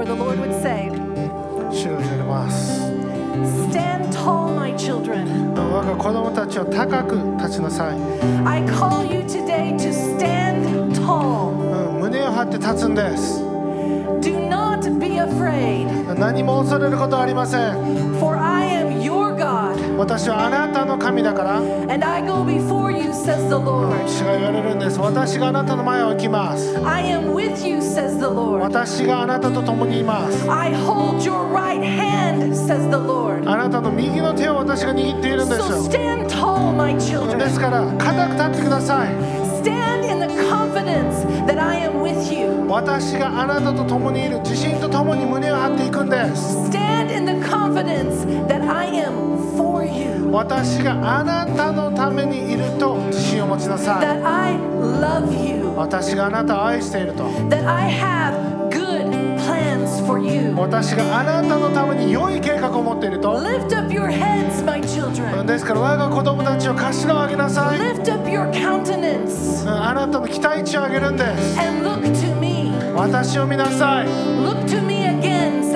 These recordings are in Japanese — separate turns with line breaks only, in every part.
For the Lord would say, Stand tall, my children.
我が子供たちを高く立ちなさい、
I call you today to stand tall.
うん、胸を張って立つんです
Do not be afraid,
何も恐れることはありません
for I am
私はあなたの神だから
and I go before you, says the Lord.
主が言われるんです私があなたの前を行きます
I am with you, says the Lord.
私があなたと共にいます
I hold your right hand, says the Lord.
あなたの右の手を私が握っているんです
So
よ
stand tall, my
で
children.
すから固く立ってください
Stand in the confidence that I am with you.
私があなたと共にいる自信と共に胸を張っていくんです
Stand in the confidence that I am for.
私があなたのためにいると自信を持ちなさい。私があなたを愛していると。私があなたのために良い計画を持っていると。ですから我が子供たちを頭を上げなさい。あなたの期待値を上げるんです。私を見なさい。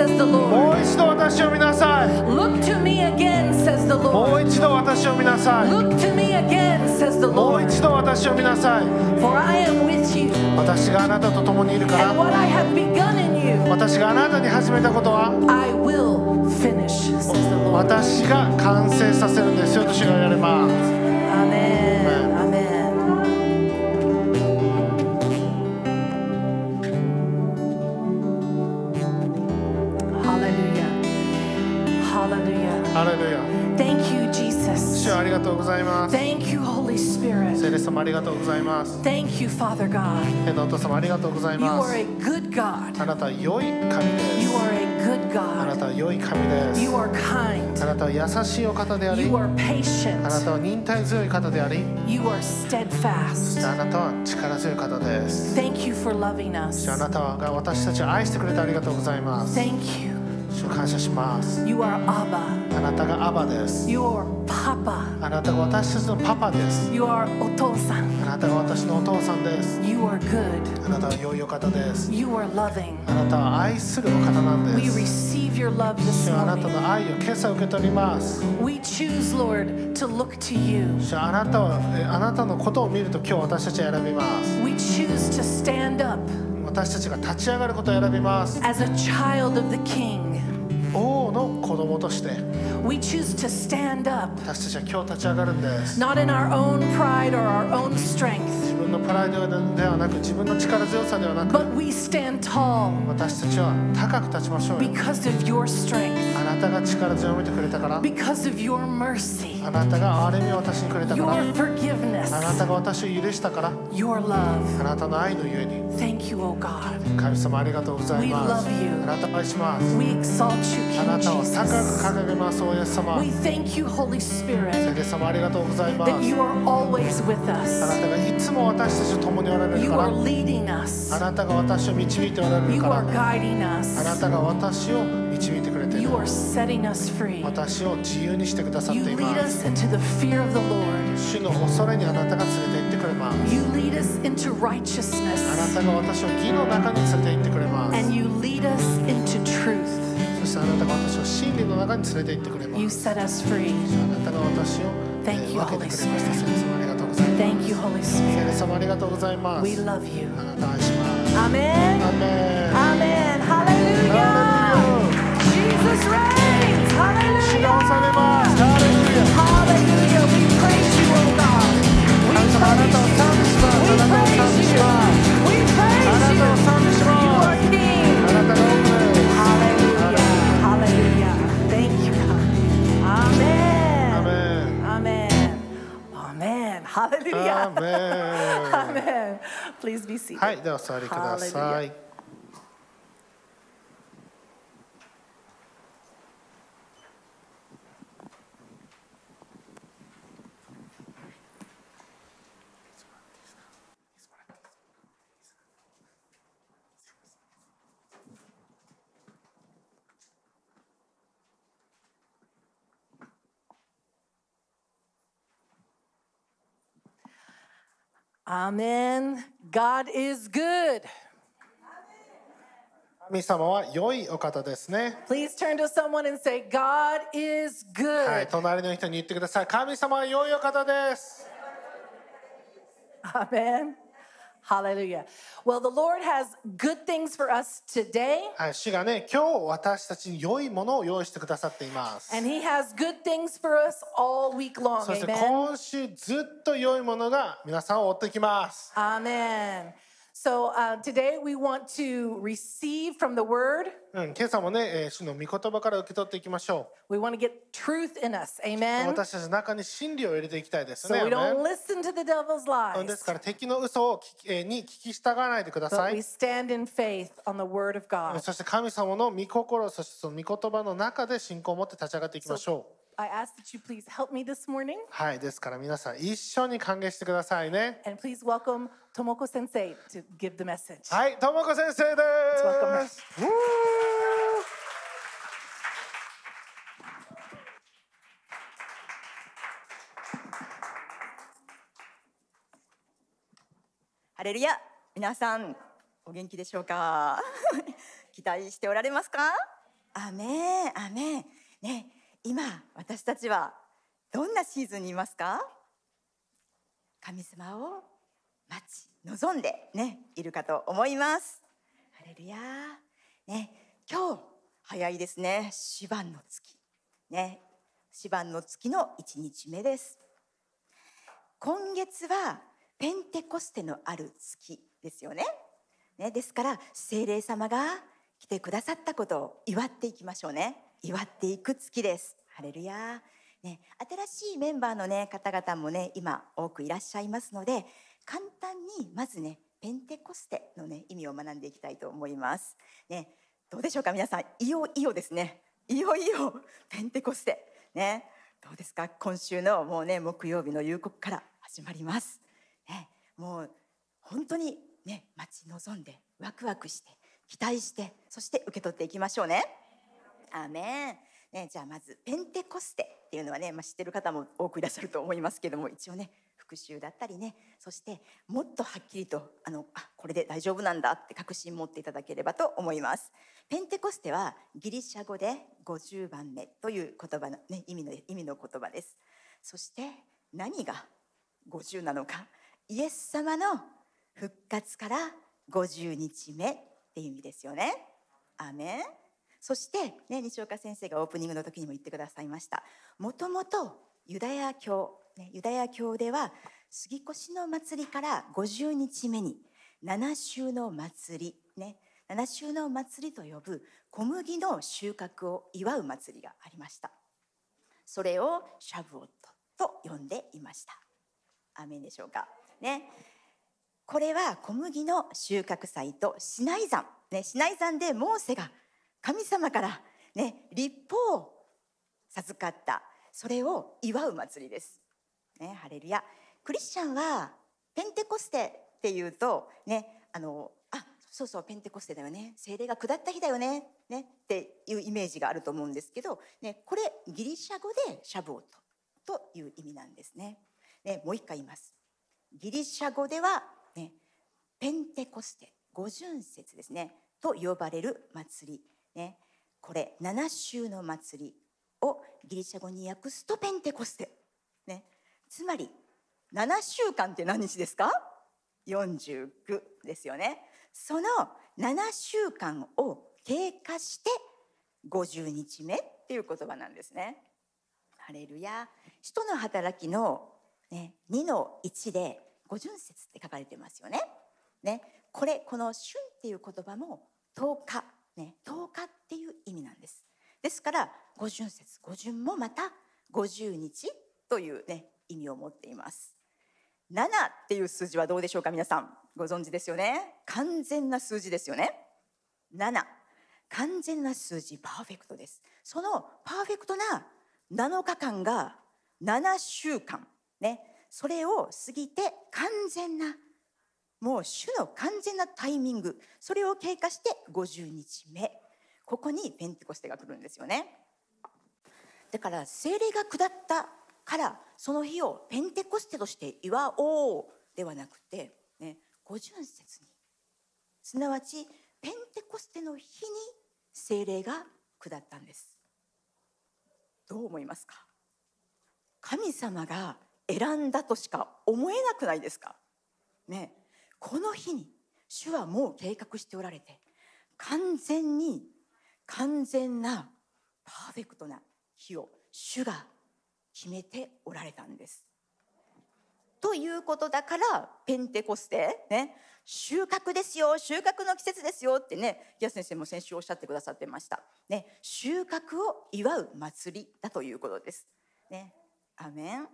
Says the
も
Lord.
う一度私を見なさい
Look to me again, says the
も
Lord.
う一度私を見なさい
Look to me again, says the
もう
Lord.
一度私を見なさい
For I am with you.
私があなたと共にいるか
And
ら
what I have begun in you,
私があなたに始めたことは
I will finish, says the Lord.
私が完成させるんですよと主が言われます
Amen.
とうございます
Thank you, Holy Spirit.
聖霊様ありがとうございます
Thank you, Father God.
天のお父様ありがとうござい
You
ま
are
す
a good God.
あなたは良い神で
You
す
are a good
あな
God.
たは良い神です
You are kind.
あなたは優しいお方であり
You are
あな
patient.
たは忍耐強い方であり
You are steadfast.
てあなたは力強い方です
Thank you for loving us.
てあなたが私たちを愛してくれてありがとうございます
Thank you.
主を感謝します
You are Abba.
あなたがアバです
You are Papa.
あなたが私たちのパパです
You are Otosan.
あなたが私のお父さんです
You are good.
あなたは良いお方です
You are loving.
あなたは愛するお方なんで
We
す
receive your love this
主はあなた
morning.
の愛を今朝受け取ります
We choose, Lord, to look to you.
主はあなたはえあなたのことを見ると今日私たちは選びます
We choose to stand up
私たちが立ち上がることを選びます
as a child of the King.
王の子供として。私たちは今日立ち上がるんです。自分のプライドではなく自分の力強さではなく。私たちは高く立ちましょうあなたが力強めてくれたから
because of your mercy,
あなたが憐れみを私にくれたから
your forgiveness,
あなたが私を許したから
your love.
あなたの愛のゆえに
Thank you, O God.
神様ありがとうございます
We love you.
あなたを愛します
We exalt you,
あな
King
たを高く
Jesus.
掲げますおイエス様
We thank you, Holy Spirit,
聖霊様ありがとうございます
that you are always with
あな
us.
たがいつも私たちと共におられる
You
から
are leading us.
あなたが私を導いておられる
You
から
are guiding
あな
us.
たが私を導いてくれてい
You
る
are setting us free.
私を自由にしてくださっ
You
てい
lead
ます
us into the fear of the Lord.
主の恐れにあなたが連れて行ってくれます
You lead us into
あな
righteousness.
たが私を義の中に連れて行ってくれます
And you lead us into truth.
そしてあなたが私を真理の中に連れて行ってくれま
You
す
set us free.
あなたが私を、分けてくれました
Holy Spirit.
聖霊様ありがとうございます
Thank you, Holy
聖霊
Spirit.
様ありがとうございます
We love you.
あなたを愛します
Amen.
アーメンはいではお座りください
Amen. God is good.
神様は良いお方ですね
Please turn to someone and say, God is
はい
good.
隣の人に言ってください神様は良いお方です
Amen. Hallelujah. Well, the Lord has good things for us today,
はい主がね今日私たちに良いものを用意してくださっています
and He has good things for us all week long.
そして.今週ずっと良いものが皆さんを追ってきます
Amen. So uh, today we want to receive from the Word.
うん、今朝もね、えー主の御言葉から受け取っていきましょ
We want to get truth in us.
う。
Amen.
私たちの中に真理を入れていきたいです
So
ね。
we
アー
don't
メ
listen to the devil's
ンで
lies,
すから敵の嘘を聞き、えーに聞き従わないでくださ
but we
い。
stand in faith on the Word of God.
そして神様の御心、そしてその御言葉の中で信仰を持って立ち上がっていきましょう。
I ask that you please help me this morning
はい、ですから皆さん一緒に歓迎してくださいね。
and please welcome Tomoko Sensei to give the message.
はい、ともこ先生で
welcome.
す。うー
ハレルヤ皆さんお元気でしょうか期待しておられますかアメンアメンね今私たちはどんなシーズンにいますか？神様を待ち望んでねいるかと思います。ハレルヤね今日早いですね。シバンの月。ねシバンの月の1日目です。今月はペンテコステのある月ですよね。ねですから聖霊様が来てくださったことを祝っていきましょうね。祝っていく月です。ハレルヤ。ね、新しいメンバーの、ね、方々もね今多くいらっしゃいますので簡単にまずねペンテコステの、ね、意味を学んでいきたいと思います。ね、どうでしょうか皆さんいよいよですねいよいよペンテコステねどうですか？今週のもうね木曜日の夕刻から始まります、ね、もう本当にね待ち望んでワクワクして期待してそして受け取っていきましょうねアーメン。ね、じゃあまずペンテコステっていうのはね、まあ、知ってる方も多くいらっしゃると思いますけども一応ね復習だったりね。そしてもっとはっきりとあのあこれで大丈夫なんだって確信持っていただければと思います。ペンテコステはギリシャ語で50番目という言葉の、ね、意味の意味の言葉です。そして何が50なのか。イエス様の復活から50日目っていう意味ですよね。アメン。そして、ね、西岡先生がオープニングの時にも言ってくださいました。もともとユダヤ教、ね、ユダヤ教では杉越の祭りから50日目に七週の祭り、ね、七週の祭りと呼ぶ小麦の収穫を祝う祭りがありました。それをシャブオットと呼んでいました。アメンでしょうか。ね。これは小麦の収穫祭とシナイ山、ね、シナイ山でモーセが神様から、ね、立法を授かったそれを祝う祭りです、ね、ハレルヤ。クリスチャンはペンテコステっていうとねあのあそうそうペンテコステだよね。精霊が下った日だよね。ねっていうイメージがあると思うんですけど、ね、これギリシャ語でシャブオトという意味なんですね。ねもう一回言います。ギリシャ語では、ね、ペンテコステ五巡節ですね。と呼ばれる祭り、ね、これ7週の祭りをギリシャ語に訳すとペンテコステ、ね、つまり7週間って何日ですか？49ですよね。その7週間を経過して50日目っていう言葉なんですね。ハレルヤ。使徒の働きの、ね、2の1で五巡節って書かれてますよね。ね。これこの「旬」っていう言葉も10日ね10日っていう意味なんです。ですから五巡節五巡もまた50日というね意味を持っています。7っていう数字はどうでしょうか皆さん。ご存知ですよね？完全な数字ですよね。7完全な数字パーフェクトです。そのパーフェクトな7日間が7週間。ね。それを過ぎて完全なもう主の完全なタイミング。それを経過して50日目。ここにペンテコステが来るんですよね。だから精霊が下ったからその日をペンテコステとして祝おうではなくて、ね、五巡節に。すなわちペンテコステの日に聖霊が下ったんです。どう思いますか？神様が選んだとしか思えなくないですか？ね。この日に主はもう計画しておられて完全に完全なパーフェクトな日を主が決めておられたんです。ということだからペンテコステ、ね、収穫ですよ収穫の季節ですよってねギア先生も先週おっしゃってくださってました、ね、収穫を祝う祭りだということです。ね、アメン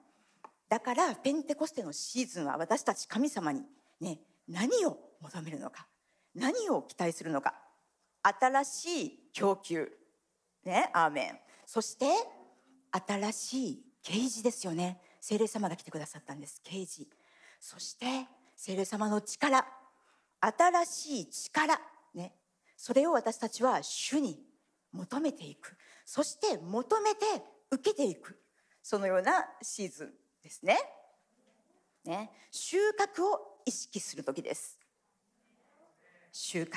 だからペンテコステのシーズンは私たち神様に、ね、何を求めるのか何を期待するのか新しい供給ねアーメン。そして新しい啓示ですよね。聖霊様が来てくださったんです啓示。そして聖霊様の力新しい力ね。それを私たちは主に求めていく。そして求めて受けていく。そのようなシーズンですね。ね。収穫を意識する時です。収穫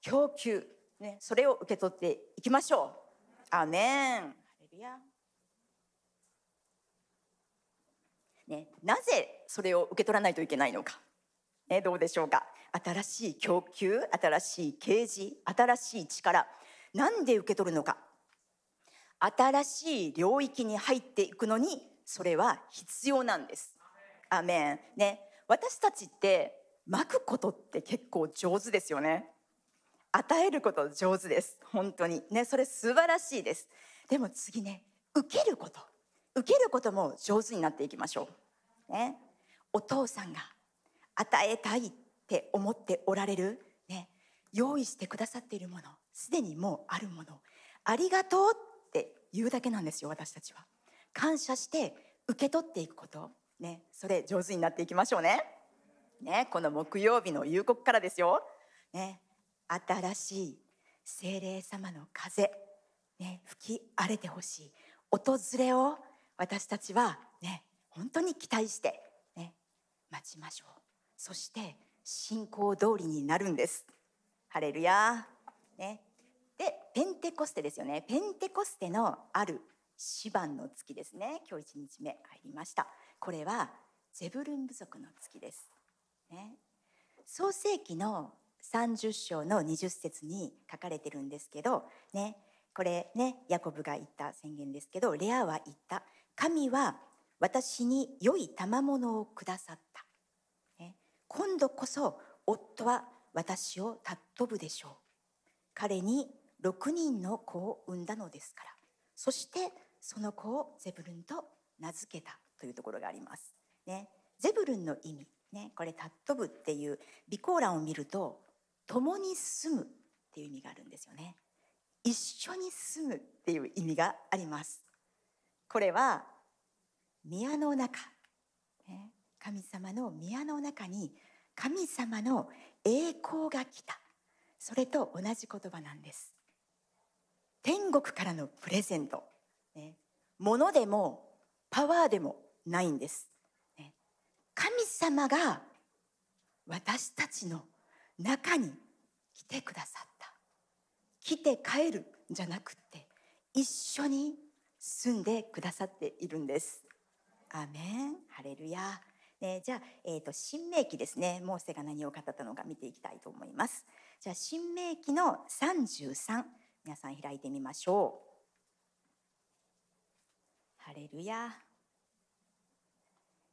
供給ねそれを受け取っていきましょう。アーメン。ハレルヤ。ね、なぜそれを受け取らないといけないのか、ね、どうでしょうか。新しい供給新しい啓示新しい力なんで受け取るのか。新しい領域に入っていくのにそれは必要なんです。アメン。ね私たちってまくことって結構上手ですよね。与えること上手です。本当に。ねそれ素晴らしいです。でも次ね受けること。受けることも上手になっていきましょう。ね、お父さんが与えたいって思っておられる、ね、用意してくださっているもの。すでにもうあるもの。ありがとうって言うだけなんですよ私たちは。感謝して受け取っていくこと、ね、それ上手になっていきましょうね。ね、この木曜日の夕刻からですよ。ね、新しい精霊様の風、ね、吹き荒れてほしい。訪れを私たちはね本当に期待して、ね、待ちましょう。そして信仰通りになるんです。ハレルヤね。でペンテコステですよね。ペンテコステのあるシバンの月ですね。今日1日目入りました。これはゼブルン部族の月です。ね。創世記の30章の20節に書かれてるんですけどね。これねヤコブが言った宣言ですけどレアは言った。神は私に良い賜物をくださった、ね、今度こそ夫は私を尊ぶでしょう。彼に6人の子を産んだのですから。そしてその子をゼブルンと名付けた。というところがあります、ね、ゼブルンの意味、ね、これ尊ぶっていう備考欄を見ると共に住むっていう意味があるんですよね。一緒に住むっていう意味があります。これは宮の中、ね、神様の宮の中に神様の栄光が来た。それと同じ言葉なんです。天国からのプレゼント、ね、物でもパワーでもないんです、ね、神様が私たちの中に来てくださった。来て帰るんじゃなくって一緒に住んでくださっているんです。アメン。ハレルヤ、ね、じゃあ、えーと、新明記ですね。モーセが何を語ったのか見ていきたいと思います。じゃあ新明記の33皆さん開いてみましょう。ハレルヤ、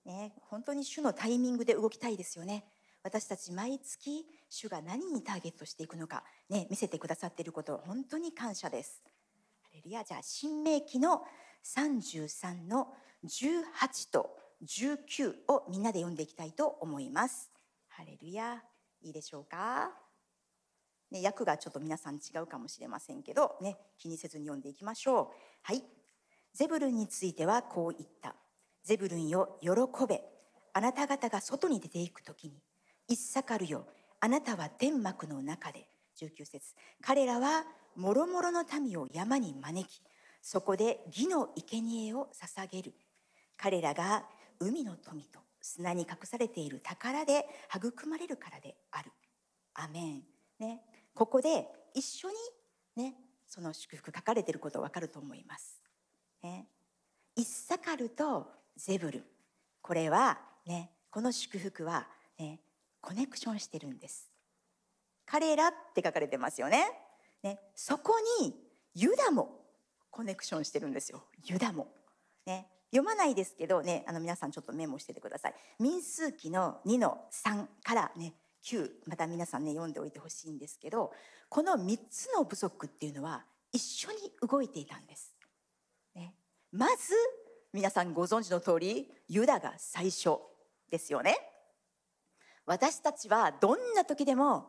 ね、本当に主のタイミングで動きたいですよね。私たち毎月主が何にターゲットしていくのか、ね、見せてくださっていること本当に感謝です。ハレルヤじゃあ新明記の33の18と19をみんなで読んでいきたいと思います。ハレルヤいいでしょうか、ね、訳がちょっと皆さん違うかもしれませんけど、ね、気にせずに読んでいきましょう。はい。ゼブルについてはこう言った。ゼブルンよ喜べ。あなた方が外に出ていくときにイッサカルよ。あなたは天幕の中で。19節。彼らはもろもろの民を山に招きそこで義の生贄を捧げる。彼らが海の富と砂に隠されている宝で育まれるからである。アメン。ね。ここで一緒にねその祝福書かれていることわかると思います。ね、イッサカルとゼブルこれはねこの祝福はねコネクションしてるんです。彼らって書かれてますよね。ねそこにユダもコネクションしてるんですよ。ユダも。ね読まないですけどねあの皆さんちょっとメモしててください。民数記の2の3からね9また皆さんね読んでおいてほしいんですけどこの3つの部族っていうのは一緒に動いていたんです。ね、まず皆さんご存知の通りユダが最初ですよね。私たちはどんな時でも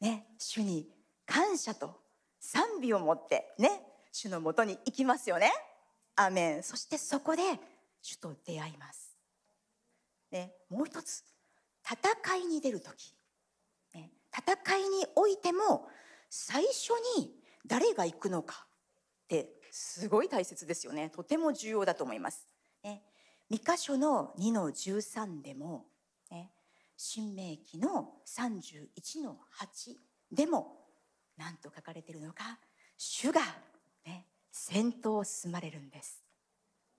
ね主に感謝と賛美を持ってね主のもとに行きますよね。アメンそしてそこで主と出会います。ね、もう一つ戦いに出る時、ね、戦いにおいても最初に誰が行くのかってすごい大切ですよねとても重要だと思います。ね、三箇所の2の13でも、ね、新明記の31の8でも何と書かれているのか主が、ね、先頭を進まれるんです。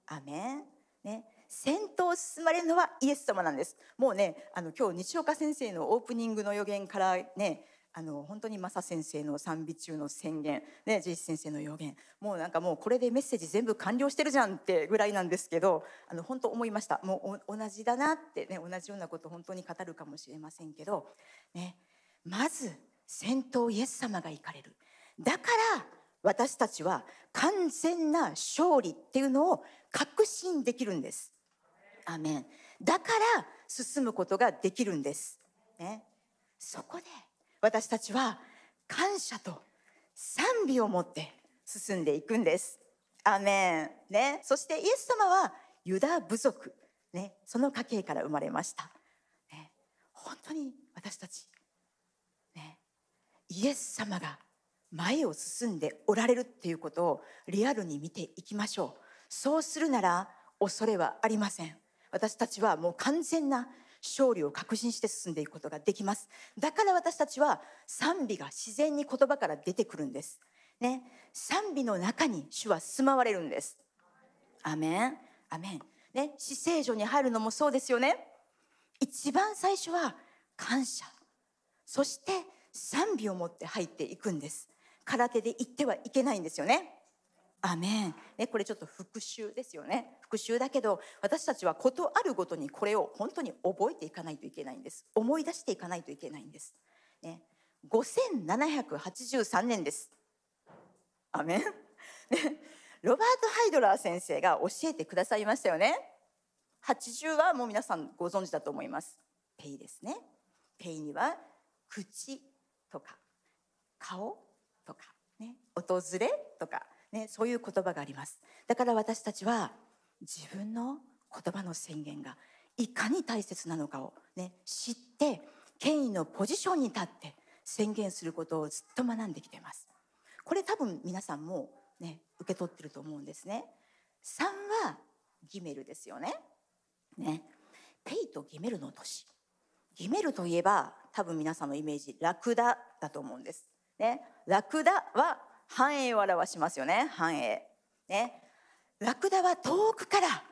アメンね、先頭を進まれるのはイエス様なんです。もうね、あの今日西岡先生のオープニングの予言からね、あの本当にマサ先生の賛美中の宣言、ね、ジェイス先生の予言、もうなんかもうこれでメッセージ全部完了してるじゃんってぐらいなんですけど、あの本当思いました。もう同じだなってね、同じようなこと本当に語るかもしれませんけど、ね、まず先頭イエス様が行かれる。だから私たちは完全な勝利っていうのを確信できるんです。アメン。だから進むことができるんです。ね、そこで私たちは感謝と賛美を持って進んでいくんです。アメン。ね、そしてイエス様はユダ部族、ね、その家系から生まれました。ね、本当に私たち、ね、イエス様が前を進んでおられるっていうことをリアルに見ていきましょう。そうするなら恐れはありません。私たちはもう完全な勝利を確信して進んでいくことができます。だから私たちは賛美が自然に言葉から出てくるんです。ね、賛美の中に主は住まわれるんです。アメン。アメン。ね、死聖所に入るのもそうですよね。一番最初は感謝。そして賛美を持って入っていくんです。空手で言ってはいけないんですよね。アメン、ね、これちょっと復習ですよね復習だけど私たちはことあるごとにこれを本当に覚えていかないといけないんです。思い出していかないといけないんです、ね、5783年です。アメン、ね、ロバート・ハイドラー先生が教えてくださいましたよね。80はもう皆さんご存知だと思います。ペイですね。ペイには口とか顔とかね。訪れとかね、そういう言葉があります。だから私たちは自分の言葉の宣言がいかに大切なのかを、ね、知って権威のポジションに立って宣言することをずっと学んできています。これ多分皆さんも、ね、受け取ってると思うんですね。3はギメルですよね。ね。ペイとギメルの年。ギメルといえば多分皆さんのイメージラクダだと思うんです。ね。ラクダは繁栄を表しますよね繁栄。ね。ラクダは遠くから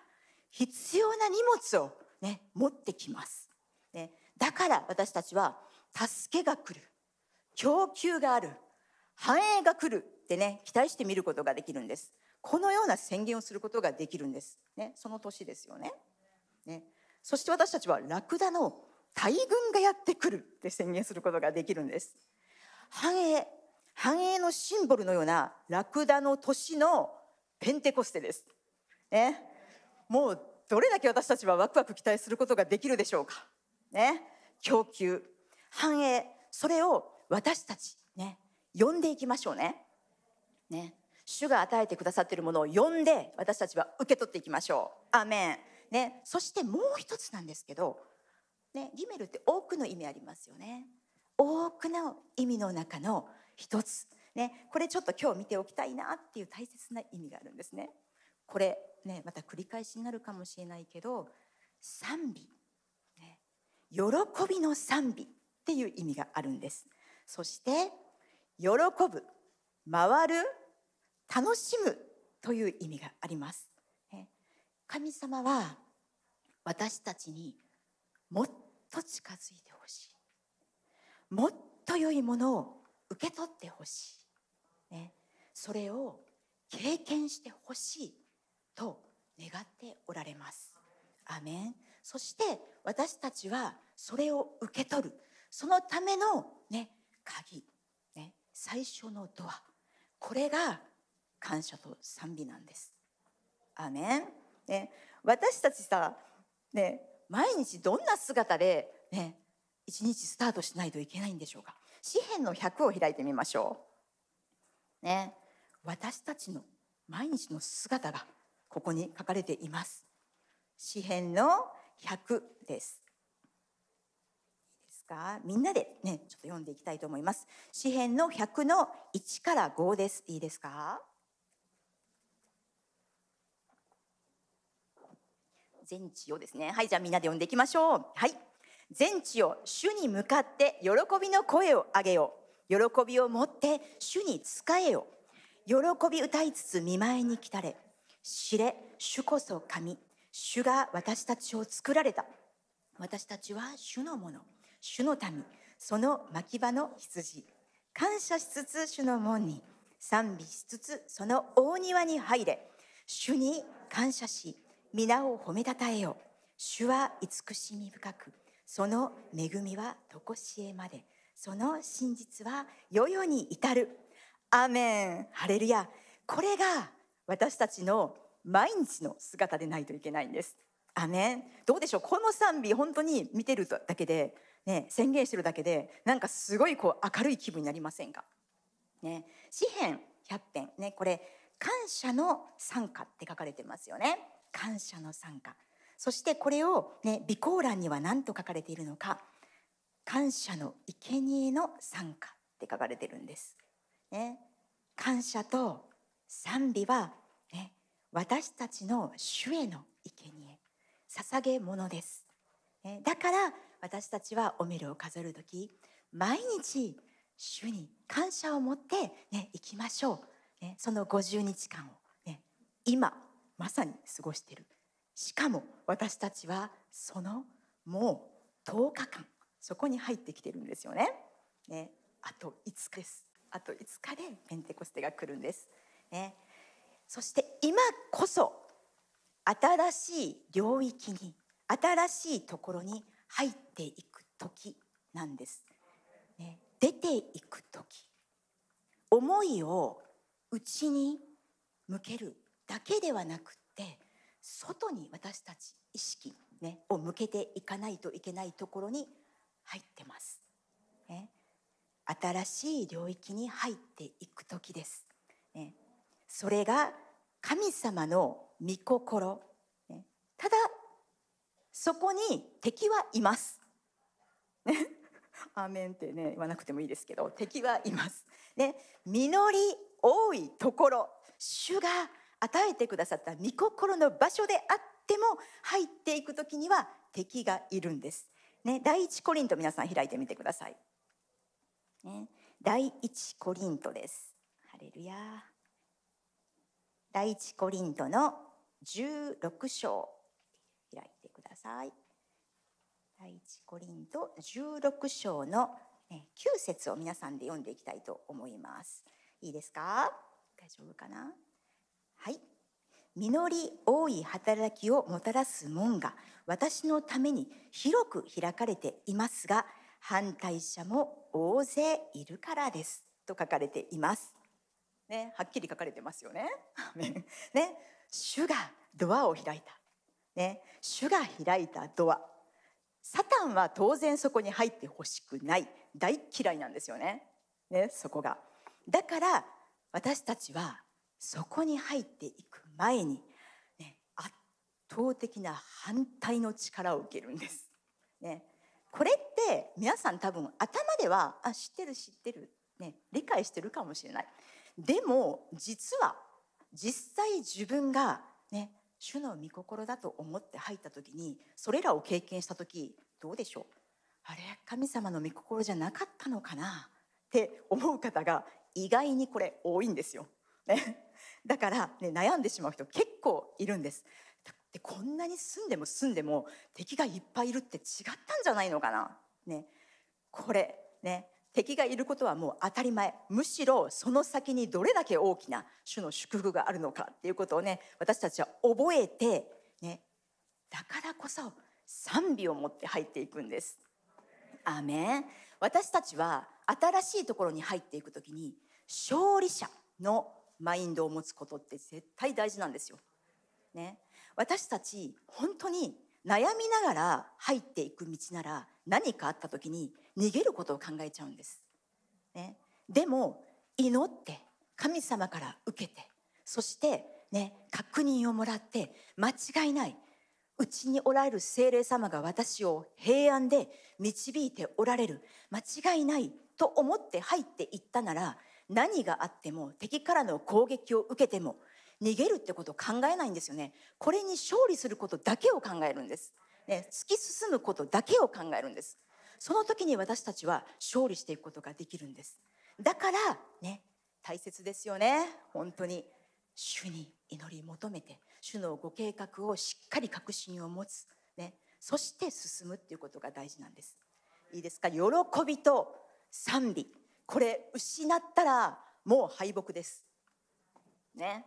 必要な荷物をね持ってきます、ね、だから私たちは助けが来る。供給がある。繁栄が来る。ってね期待して見ることができるんです。このような宣言をすることができるんです。ねその年ですよね。ねそして私たちはラクダの大軍がやってくる。って宣言することができるんです。繁栄。繁栄のシンボルのようなラクダの年のペンテコステです。ね、もうどれだけ私たちはワクワク期待することができるでしょうか。ね、供給、繁栄、それを私たちね呼んでいきましょうね。ね、主が与えてくださっているものを呼んで私たちは受け取っていきましょう。アーメン。ね、そしてもう一つなんですけど、ね、ギメルって多くの意味ありますよね。多くの意味の中の一つ、ね、これちょっと今日見ておきたいなっていう大切な意味があるんですね。これねまた繰り返しになるかもしれないけど賛美、ね、喜びの賛美っていう意味があるんです。そして喜ぶ回る楽しむという意味があります神様は私たちにもっと近づいてほしいもっと良いものを受け取ってほしい、ね、それを経験してほしいと願っておられます。アメン。そして私たちはそれを受け取る。そのためのね鍵、ね、最初のドア。これが感謝と賛美なんです。アメン、ね、私たちさ、ね、毎日どんな姿でね一日スタートしないといけないんでしょうか。詩篇の100を開いてみましょう。ね。私たちの毎日の姿がここに書かれています。詩篇の100です。いいですか？みんなでねちょっと読んでいきたいと思います。詩篇の100の1から5です。いいですか？全地をですね。はいじゃあみんなで読んでいきましょう。はい。全地を主に向かって喜びの声を上げよう。喜びを持って主に仕えよ。喜び歌いつつ見舞いに来たれ。知れ主こそ神。主が私たちを作られた。私たちは主のもの。主の民。その牧場の羊。感謝しつつ主の門に。賛美しつつその大庭に入れ。主に感謝し皆を褒めたたえよ。主は慈しみ深く。その恵みは常しえまで。その真実は世々に至る。アメン。ハレルヤ。これが私たちの毎日の姿でないといけないんです。アメン。どうでしょう？この賛美本当に見てるだけで、ね、宣言してるだけでなんかすごいこう明るい気分になりませんか、ね、詩編100編、ね、これ感謝の賛歌って書かれてますよね。感謝の賛歌そしてこれを、ね、備考欄には何と書かれているのか？感謝の生贄の賛歌って書かれてるんです、ね、感謝と賛美は、ね、私たちの主への生贄捧げ物です、ね、だから私たちはおメルを飾る時毎日主に感謝を持って、ね、生きましょう、ね、その50日間を、ね、今まさに過ごしてる。しかも私たちはそのもう10日間そこに入ってきてるんですよね。ねあと5日です。あと5日でペンテコステが来るんです。ね、そして今こそ新しい領域に新しいところに入っていく時なんです。ね、出ていく時思いを内に向けるだけではなくって外に私たち意識、ね、を向けていかないといけないところに入ってます。ね、新しい領域に入っていく時です。ね、それが神様の御心、ね、ただそこに敵はいます。ね、アーメンってね言わなくてもいいですけど敵はいます。ね、実り多いところ主が与えてくださった御心の場所であっても入っていく時には敵がいるんです。ね、第一コリント皆さん開いてみてください。ね、第一コリントです。ハレルヤ。第一コリントの16章開いてください。第一コリント16章の9節を皆さんで読んでいきたいと思います。いいですか？大丈夫かな？はい。実り多い働きをもたらす門が私のために広く開かれていますが反対者も大勢いるからですと書かれています。ね、はっきり書かれてますよね。ね、主がドアを開いた。ね、主が開いたドア。サタンは当然そこに入ってほしくない。大嫌いなんですよね。ね、そこが。だから私たちはそこに入っていく前に、ね、圧倒的な反対の力を受けるんです。ね、これって皆さん多分頭ではあ知ってる知ってる、ね、理解してるかもしれない。でも実は実際自分がね主の御心だと思って入った時にそれらを経験した時どうでしょう？あれ神様の御心じゃなかったのかな？って思う方が意外にこれ多いんですよ。ね、だから、ね、悩んでしまう人結構いるんです。でこんなに住んでも住んでも敵がいっぱいいるって違ったんじゃないのかな。ね、これね敵がいることはもう当たり前むしろその先にどれだけ大きな主の祝福があるのかっていうことをね私たちは覚えて、ね、だからこそ賛美を持って入っていくんです。アメン私たちは新しいところに入っていく時に勝利者のマインドを持つことって絶対大事なんですよ。ね、私たち本当に悩みながら入っていく道なら何かあった時に逃げることを考えちゃうんです。ね、でも祈って神様から受けてそしてね確認をもらって間違いないうちにおられる精霊様が私を平安で導いておられる間違いないと思って入っていったなら何があっても敵からの攻撃を受けても逃げるってことを考えないんですよね。これに勝利することだけを考えるんです、ね、突き進むことだけを考えるんです。その時に私たちは勝利していくことができるんです。だからね大切ですよね。本当に主に祈り求めて主のご計画をしっかり確信を持つ、ね、そして進むっていうことが大事なんです。いいですか？喜びと賛美。これ失ったらもう敗北です。ね。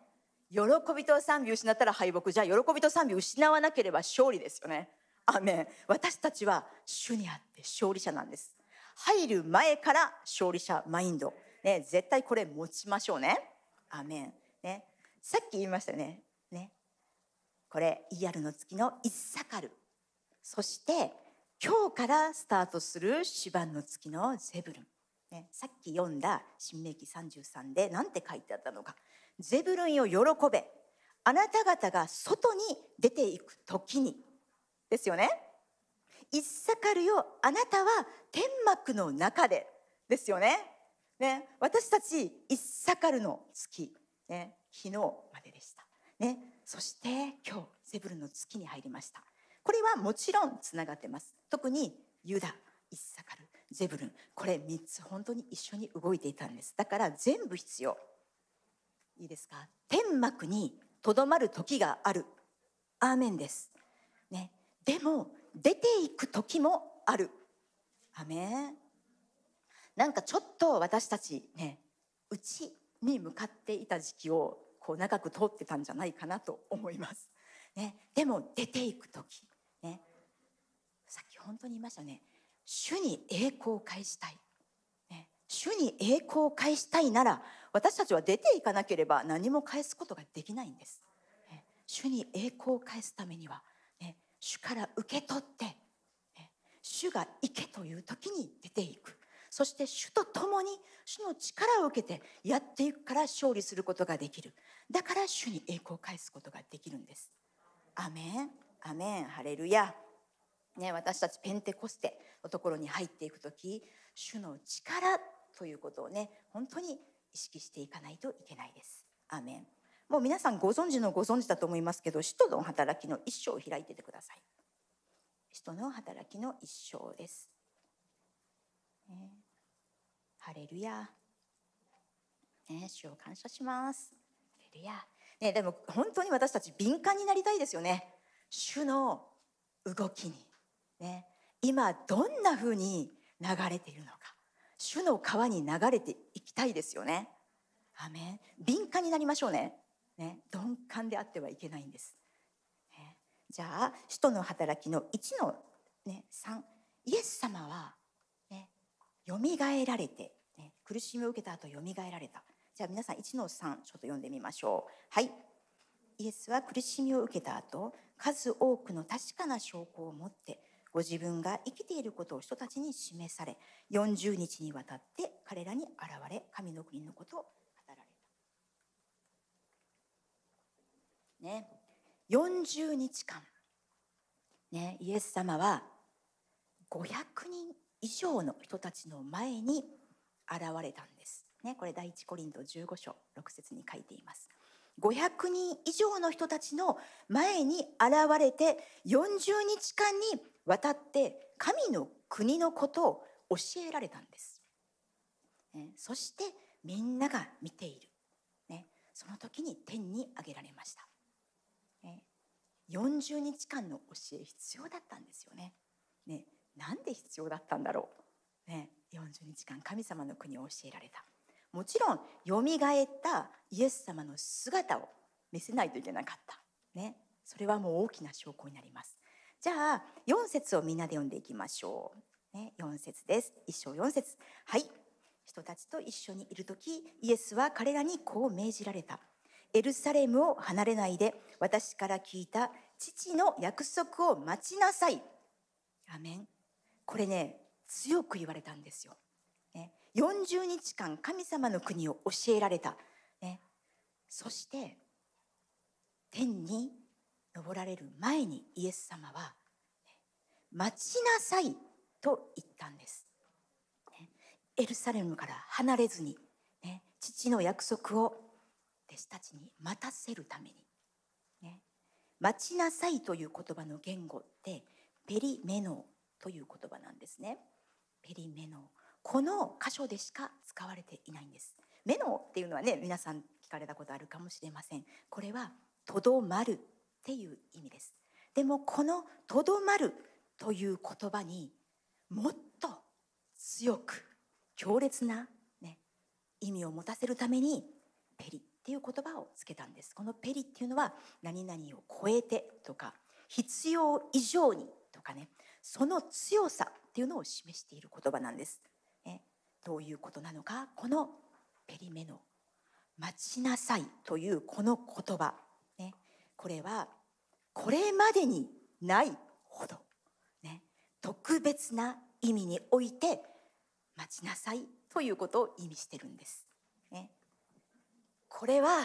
喜びと賛美失ったら敗北。じゃあ喜びと賛美失わなければ勝利ですよね。アメン。私たちは主にあって勝利者なんです。入る前から勝利者マインド、ね、絶対これ持ちましょうね。アメン。ね。さっき言いましたよね。ね。これイヤルの月のイッサカル。そして今日からスタートするシバンの月のゼブルン、ね、さっき読んだ新明記33で何て書いてあったのか。ゼブルンよ喜べ。あなた方が外に出ていく時に。ですよね。イッサカルよあなたは天幕の中で。ですよね。ね私たちイッサカルの月、ね、昨日まででした、ね、そして今日ゼブルンの月に入りました。これはもちろんつながってます。特にユダイッサカルゼブルン。これ3つ本当に一緒に動いていたんです。だから全部必要。いいですか？天幕にとどまる時がある。アーメンです、ね、でも出ていく時もある。アーメン。なんかちょっと私たちねうちに向かっていた時期をこう長く通ってたんじゃないかなと思います、ね、でも出ていく時。ね。さっき本当に言いましたね。主に栄光を返したい、ね、主に栄光を返したいなら私たちは出ていかなければ何も返すことができないんです、ね、主に栄光を返すためには、ね、主から受け取って、ね、主が行けという時に出ていく。そして主と共に主の力を受けてやっていくから勝利することができる。だから主に栄光を返すことができるんです。アメン。アメン。ハレルヤ。ね、私たちペンテコステのところに入っていく時主の力ということをね本当に意識していかないといけないです。アメンもう皆さんご存知のご存知だと思いますけど使徒の働きの一章を開いててください。使徒の働きの一章です。ね、ハレルヤ。ね、主を感謝します。ハレルヤ。ね、でも本当に私たち敏感になりたいですよね。主の動きに。ね、今どんなふうに流れているのか主の川に流れていきたいですよね。アメン敏感になりましょうね。ね鈍感であってはいけないんです。ね、じゃあ使徒の働きの1の、ね、3イエス様は、ね、よみがえられて、ね、苦しみを受けた後よみがえられた。じゃあ皆さん1の3ちょっと読んでみましょう。はい。イエスは苦しみを受けた後数多くの確かな証拠を持ってご自分が生きていることを人たちに示され40日にわたって彼らに現れ神の国のことを語られた。ね、40日間、ね、イエス様は500人以上の人たちの前に現れたんです。ね、これ第一コリント15章6節に書いています。500人以上の人たちの前に現れて40日間にわたって神の国のことを教えられたんです。ね、そしてみんなが見ている、ね、その時に天に上げられました、ね、40日間の教え必要だったんですよね。ねなんで必要だったんだろう、ね、40日間神様の国を教えられた。もちろんよみがえったイエス様の姿を見せないといけなかった、ね、それはもう大きな証拠になります。じゃあ4節をみんなで読んでいきましょう、ね、4節です。一章4節。はい。人たちと一緒にいる時イエスは彼らにこう命じられた。エルサレムを離れないで私から聞いた父の約束を待ちなさい。アメン。これね強く言われたんですよ、ね、40日間神様の国を教えられた、ね、そして天に登られる前にイエス様は「待ちなさい」と言ったんですエルサレムから離れずに、ね、父の約束を弟子たちに待たせるために、ね、待ちなさいという言葉の言語ってペリメノという言葉なんですね。ペリメノこの箇所でしか使われていないんです。メノっていうのはね皆さん聞かれたことあるかもしれません。これはとどまるっていう意味です。でもこのとどまるという言葉にもっと強く強烈な、ね、意味を持たせるためにペリっていう言葉をつけたんです。このペリっていうのは何々を超えてとか必要以上にとかねその強さっていうのを示している言葉なんです、ね、どういうことなのかこのペリメの待ちなさいというこの言葉、これはこれまでにないほど、ね、特別な意味において待ちなさいということを意味してるんです。ね、これは、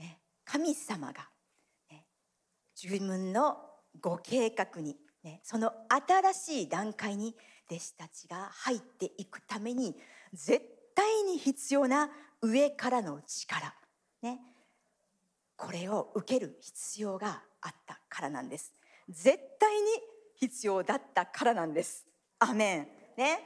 ね、神様が、ね、自分のご計画に、ね、その新しい段階に弟子たちが入っていくために絶対に必要な上からの力、ね、これを受ける必要があったからなんです。絶対に必要だったからなんです。アメン。ね。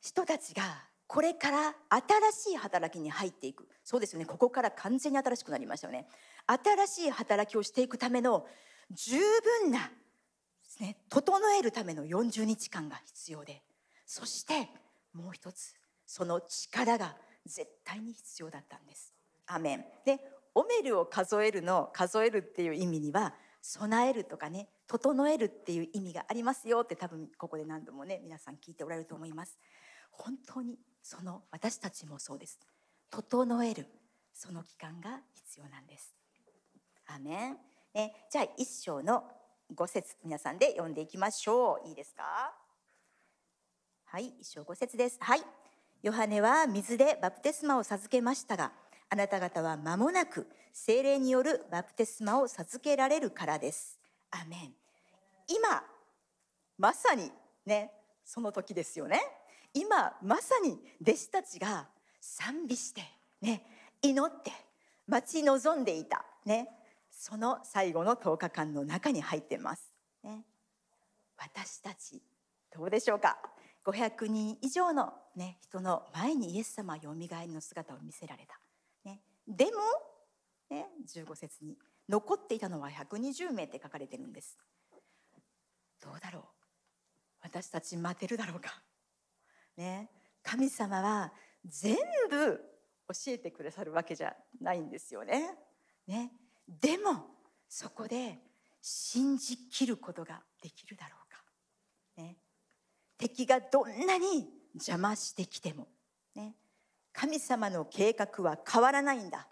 人たちがこれから新しい働きに入っていくそうですよねここから完全に新しくなりましたよね新しい働きをしていくための十分なですね整えるための40日間が必要でそしてもう一つその力が絶対に必要だったんですアメンでオメルを数えるの数えるっていう意味には備えるとかね整えるっていう意味がありますよって多分ここで何度もね皆さん聞いておられると思います。本当にその私たちもそうです。整えるその期間が必要なんです。アメン、ね、じゃあ一章の五節皆さんで読んでいきましょう。いいですか？はい一章五節です。はい。ヨハネは水でバプテスマを授けましたがあなた方は間もなく精霊によるバプテスマを授けられるからです。アメン。今まさにねその時ですよね。今まさに弟子たちが賛美してね祈って待ち望んでいたね。その最後の10日間の中に入ってます、ね、私たちどうでしょうか？500人以上の、ね、人の前にイエス様はよみがえりの姿を見せられた、でも、ね、15節に残っていたのは120名って書かれてるんですどうだろう？私たち待てるだろうか？ね、神様は全部教えてくださるわけじゃないんですよね。ねでもそこで信じきることができるだろうか？ね、敵がどんなに邪魔してきても、ね、神様の計画は変わらないんだ。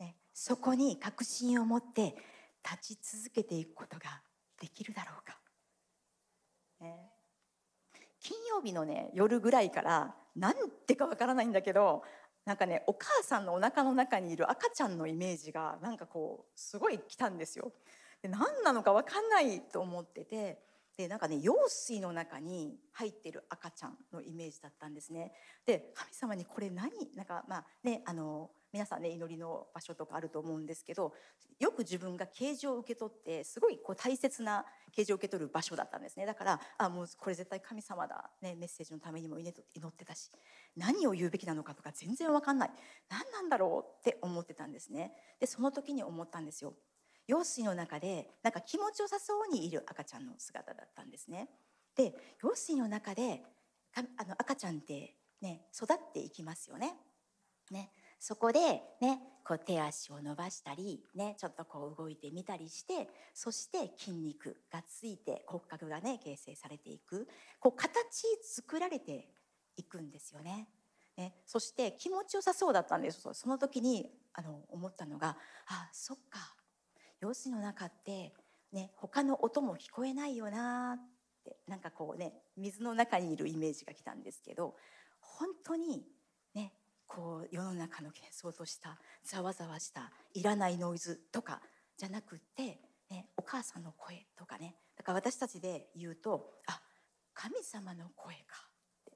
ね、そこに確信を持って立ち続けていくことができるだろうか。ね金曜日のね夜ぐらいから何てかわからないんだけどなんかねお母さんのお腹の中にいる赤ちゃんのイメージがなんかこうすごい来たんですよ。で何なのか分かんないと思っててでなんかね用水の中に入ってる赤ちゃんのイメージだったんですね。で神様にこれ何？なんかまあねあの皆さんね祈りの場所とかあると思うんですけどよく自分が啓示を受け取ってすごいこう大切な啓示を受け取る場所だったんですね。だからあもうこれ絶対神様だ、ね、メッセージのためにも祈ってたし何を言うべきなのかとか全然わかんない。何なんだろうって思ってたんですね。でその時に思ったんですよ。用水の中でなんか気持ちよさそうにいる赤ちゃんの姿だったんですね。で用水の中であの赤ちゃんってね育っていきますよね。ねそこでねこう手足を伸ばしたりねちょっとこう動いてみたりしてそして筋肉がついて骨格がね形成されていくこう形作られていくんですよね。ねそして気持ちよさそうだったんです。その時にあの思ったのがあそっか。用水の中ってね他の音も聞こえないよなってなんかこうね水の中にいるイメージが来たんですけど本当にねこう世の中の幻想としたざわざわしたいらないノイズとかじゃなくって、ね、お母さんの声とかねだから私たちで言うとあ神様の声かって。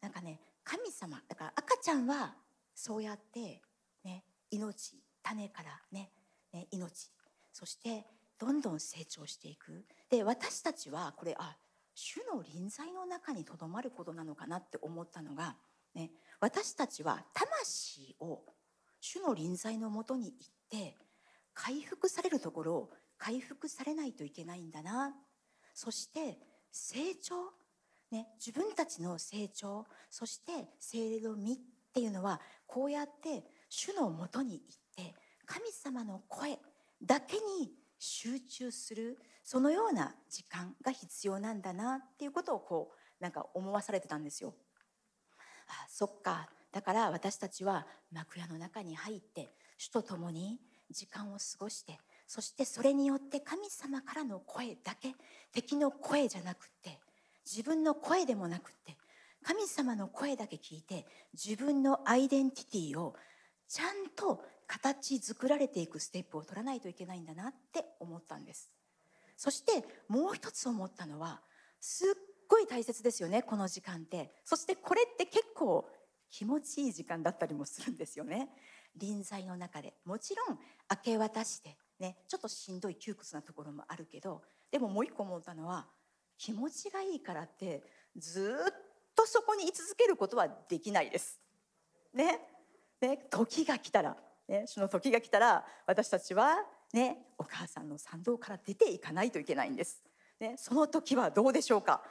なんかね神様だから赤ちゃんはそうやってね命種からねね命そしてどんどん成長していく。で私たちはこれあ主の臨在の中にとどまることなのかなって思ったのが、ね、私たちは魂を主の臨在のもとに行って回復されるところを回復されないといけないんだな。そして成長、ね、自分たちの成長そして聖霊の実っていうのはこうやって主のもとに行って神様の声だけに集中するそのような時間が必要なんだなっていうことをこうなんか思わされてたんですよ。あそっかだから私たちは幕屋の中に入って主と共に時間を過ごしてそしてそれによって神様からの声だけ敵の声じゃなくって自分の声でもなくって神様の声だけ聞いて自分のアイデンティティをちゃんと形作られていくステップを取らないといけないんだなって思ったんです。そしてもう一つ思ったのはすっごい大切ですよねこの時間って。そしてこれって結構気持ちいい時間だったりもするんですよね。臨在の中で。もちろん明け渡してねちょっとしんどい窮屈なところもあるけどでももう一個思ったのは気持ちがいいからってずっとそこに居続けることはできないです。ね。ね。時が来たらね、その時が来たら私たちは、ね、お母さんの参道から出ていかないといけないんです。ね、その時はどうでしょうか？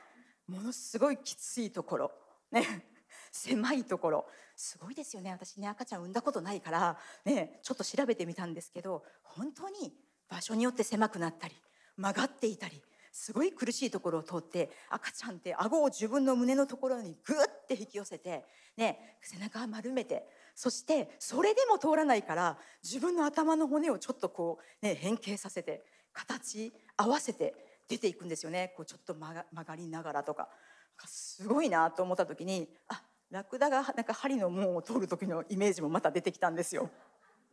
ものすごいきついところ、ね、狭いところ。すごいですよね。私ね赤ちゃん産んだことないから、ね、ちょっと調べてみたんですけど本当に場所によって狭くなったり曲がっていたりすごい苦しいところを通って赤ちゃんって顎を自分の胸のところにグッて引き寄せて、ね、背中を丸めてそしてそれでも通らないから自分の頭の骨をちょっとこう、ね、変形させて形合わせて出ていくんですよね。こうちょっと曲が曲がりながらとかすごいなと思った時にあラクダがなんか針の門を通る時のイメージもまた出てきたんですよ。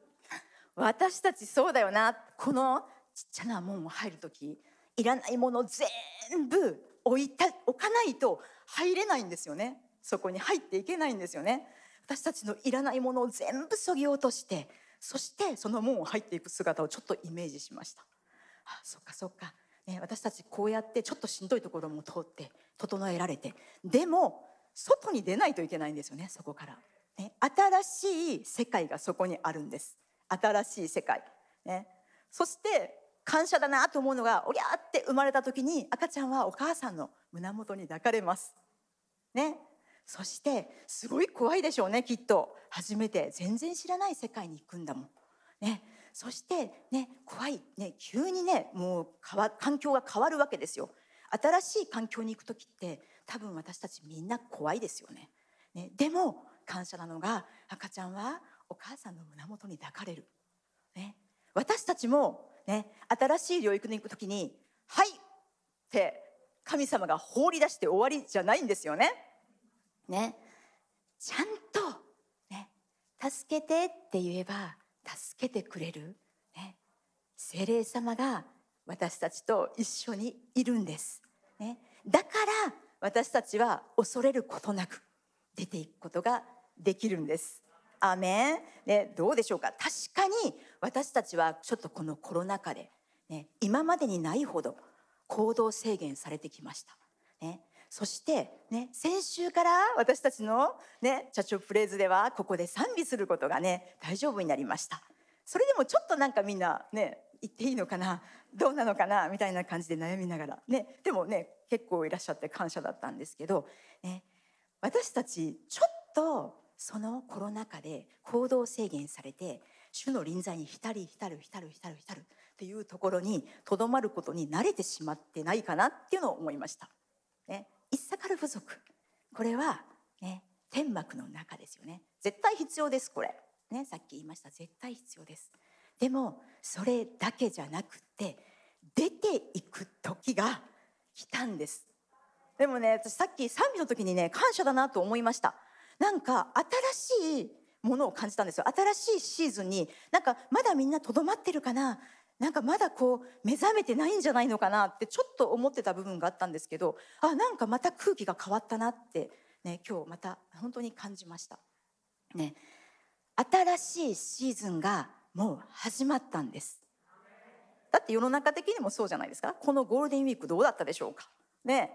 私たちそうだよな。このちっちゃな門を入る時いらないもの全部置いた置かないと入れないんですよね。そこに入っていけないんですよね。私たちのいらないものを全部そぎ落としてそしてその門を入っていく姿をちょっとイメージしました。あそっかそっか、ね、私たちこうやってちょっとしんどいところも通って整えられて。でも外に出ないといけないんですよねそこから、ね、新しい世界がそこにあるんです。新しい世界、ね、そして感謝だなと思うのがおりゃーって生まれた時に赤ちゃんはお母さんの胸元に抱かれます。ね。そしてすごい怖いでしょうねきっと初めて全然知らない世界に行くんだもん。ね、そしてね怖い、ね、急にねもう変わ環境が変わるわけですよ。新しい環境に行く時って多分私たちみんな怖いですよね。ねでも感謝なのが赤ちゃんはお母さんの胸元に抱かれる。ね、私たちも、ね、新しい領域に行く時に「はい!」って神様が放り出して終わりじゃないんですよね。ね。ちゃんと、ね、助けてって言えば助けてくれる、ね、精霊様が私たちと一緒にいるんです、ね、だから私たちは恐れることなく出ていくことができるんです。アメン、ね、どうでしょうか。確かに私たちはちょっとこのコロナ禍で、ね、今までにないほど行動制限されてきました。ね、そして、ね、先週から私たちの、ね、チャチョプレイズではここで賛美することがね大丈夫になりました。それでもちょっとなんかみんなね言っていいのかなどうなのかなみたいな感じで悩みながらねでもね結構いらっしゃって感謝だったんですけど、ね、私たちちょっとそのコロナ禍で行動制限されて主の臨在に浸り浸る浸る浸る浸るっていうところにとどまることに慣れてしまってないかなっていうのを思いました。ね、イッサカル部族これは、ね、天幕の中ですよね。絶対必要ですこれ、ね、さっき言いました。絶対必要です。でもそれだけじゃなくて出ていく時が来たんです。でもね私さっき賛美の時にね感謝だなと思いました。なんか新しいものを感じたんですよ。新しいシーズンになんかまだみんなとどまってるかな？なんかまだこう目覚めてないんじゃないのかなってちょっと思ってた部分があったんですけどあなんかまた空気が変わったなってね今日また本当に感じました。ね新しいシーズンがもう始まったんです。だって世の中的にもそうじゃないですか。このゴールデンウィークどうだったでしょうか。ね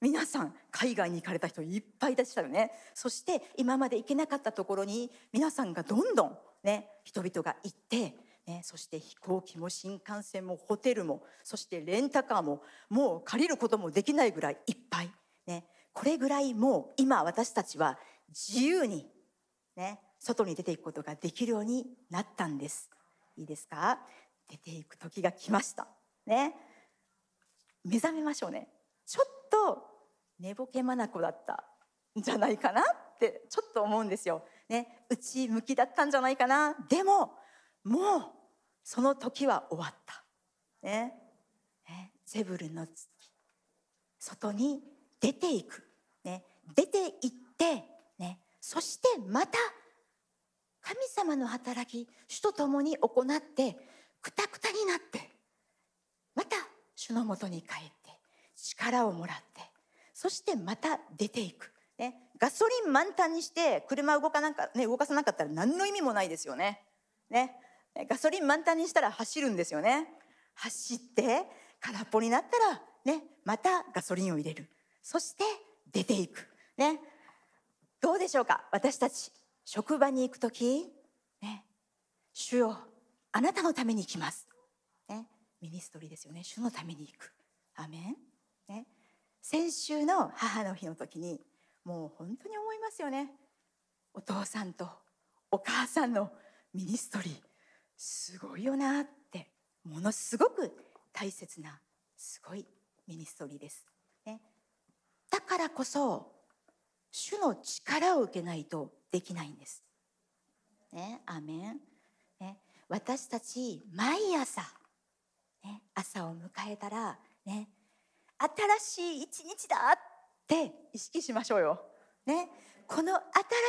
皆さん海外に行かれた人いっぱいでしたよね。そして今まで行けなかったところに皆さんがどんどんね人々が行ってね、そして飛行機も新幹線もホテルもそしてレンタカーももう借りることもできないぐらいいっぱい、ね、これぐらいもう今私たちは自由に、ね、外に出ていくことができるようになったんです。いいですか？出ていく時が来ました。ね目覚めましょうね。ちょっと寝ぼけ眼だったんじゃないかな？ってちょっと思うんですよ、ね、内向きだったんじゃないかな？でももうその時は終わった。ね。ねゼブルの月。外に出ていく。ね。出て行って、ね。そしてまた神様の働き、主と共に行って、くたくたになって、また主のもとに帰って、力をもらって、そしてまた出ていく。ね、ガソリン満タンにして車動かなんか、ね、動かさなかったら何の意味もないですよね。ね、ガソリン満タンにしたら走るんですよね。走って空っぽになったらねまたガソリンを入れる。そして出ていく。ね。どうでしょうか？私たち職場に行く時ね。主よあなたのために行きます。ね。ミニストリーですよね。主のために行く。アメン。ね。先週の母の日の時にもう本当に思いますよね。お父さんとお母さんのミニストリー。すごいよなってものすごく大切なすごいミニストリーです、ね、だからこそ主の力を受けないとできないんです。ね。アメン、ね、私たち毎朝、ね、朝を迎えたらね。新しい一日だって意識しましょうよ。ね。この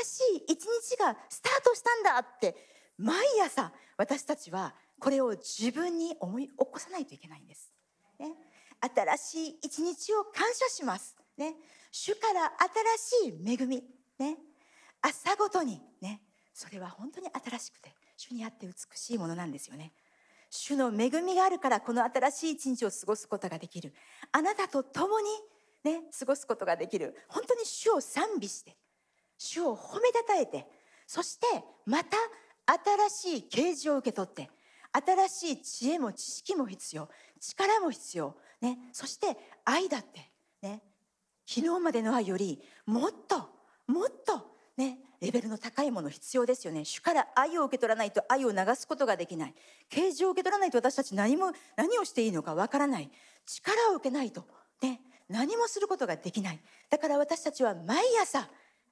新しい一日がスタートしたんだって毎朝私たちはこれを自分に思い起こさないといけないんです。ね、新しい一日を感謝します。ね、主から新しい恵み、ね、朝ごとに、ね、それは本当に新しくて主にあって美しいものなんですよね。主の恵みがあるからこの新しい一日を過ごすことができる。あなたと共に、ね、過ごすことができる。本当に主を賛美して、主を褒めたたえて、そしてまた新しい啓示を受け取って新しい知恵も知識も必要力も必要、ね、そして愛だって、ね、昨日までの愛よりもっともっと、ね、レベルの高いもの必要ですよね。主から愛を受け取らないと愛を流すことができない。啓示を受け取らないと私たち何も何をしていいのかわからない。力を受けないと、ね、何もすることができない。だから私たちは毎朝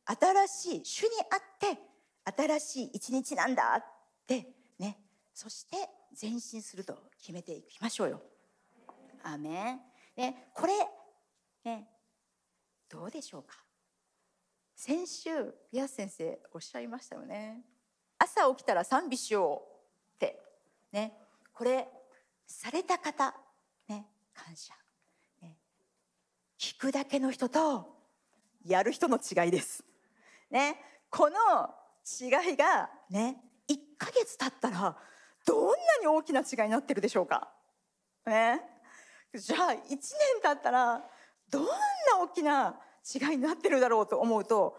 新しい主にあって新しい一日なんだってね。そして前進すると決めていきましょうよ。アメン。ねこれねどうでしょうか。先週ピアス先生おっしゃいましたよね。朝起きたら賛美しようってね。これされた方ね感謝、ね、聞くだけの人とやる人の違いです。ね。この違いがね1ヶ月経ったらどんなに大きな違いになってるでしょうか。ね。じゃあ1年経ったらどんな大きな違いになってるだろうと思うと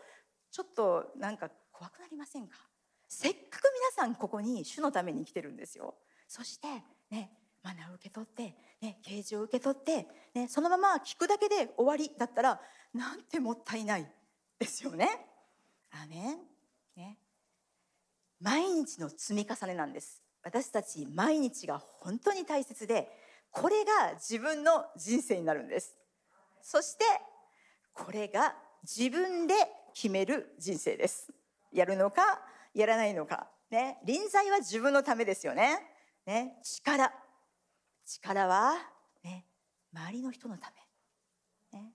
ちょっとなんか怖くなりませんか。せっかく皆さんここに主のために来てるんですよ。そしてねマナーを受け取って、ね、啓示を受け取って、ね、そのまま聞くだけで終わりだったらなんてもったいないですよね。アメン。ね。毎日の積み重ねなんです。私たち毎日が本当に大切でこれが自分の人生になるんです。そしてこれが自分で決める人生です。やるのかやらないのか。ね。臨在は自分のためですよね。ね。力。力はね。周りの人のため。ね。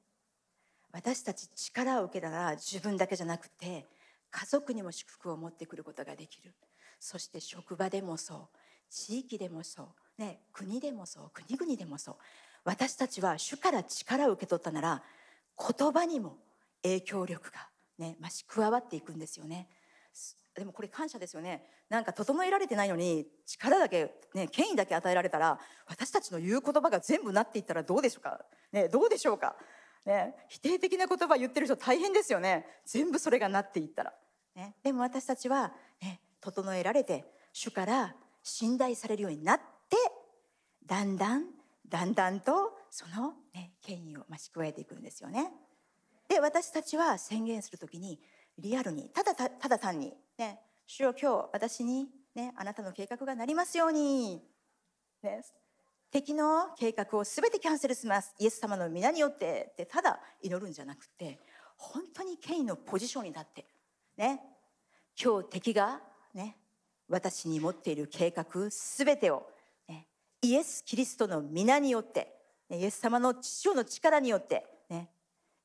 私たち力を受けたら自分だけじゃなくて家族にも祝福を持ってくることができる。そして職場でもそう。地域でもそう、ね、国でもそう。国々でもそう。私たちは主から力を受け取ったなら言葉にも影響力が、ね、増し加わっていくんですよね。でもこれ感謝ですよね。なんか整えられてないのに力だけ、ね、権威だけ与えられたら私たちの言う言葉が全部なっていったらどうでしょうか、ね、どうでしょうか。ね、否定的な言葉言ってる人大変ですよね。全部それがなっていったら、ね、でも私たちは、ね、整えられて主から信頼されるようになってだんだんだんだんとその、ね、権威を増し加えていくんですよね。で私たちは宣言する時にリアルにただただ単に、ね「主よ今日私に、ね、あなたの計画がなりますように」ね、敵の計画を全てキャンセルします。イエス様の皆によってってただ祈るんじゃなくて本当に権威のポジションに立ってね。今日敵がね私に持っている計画全てを、ね、イエス・キリストの皆によってイエス様の父の力によって、ね、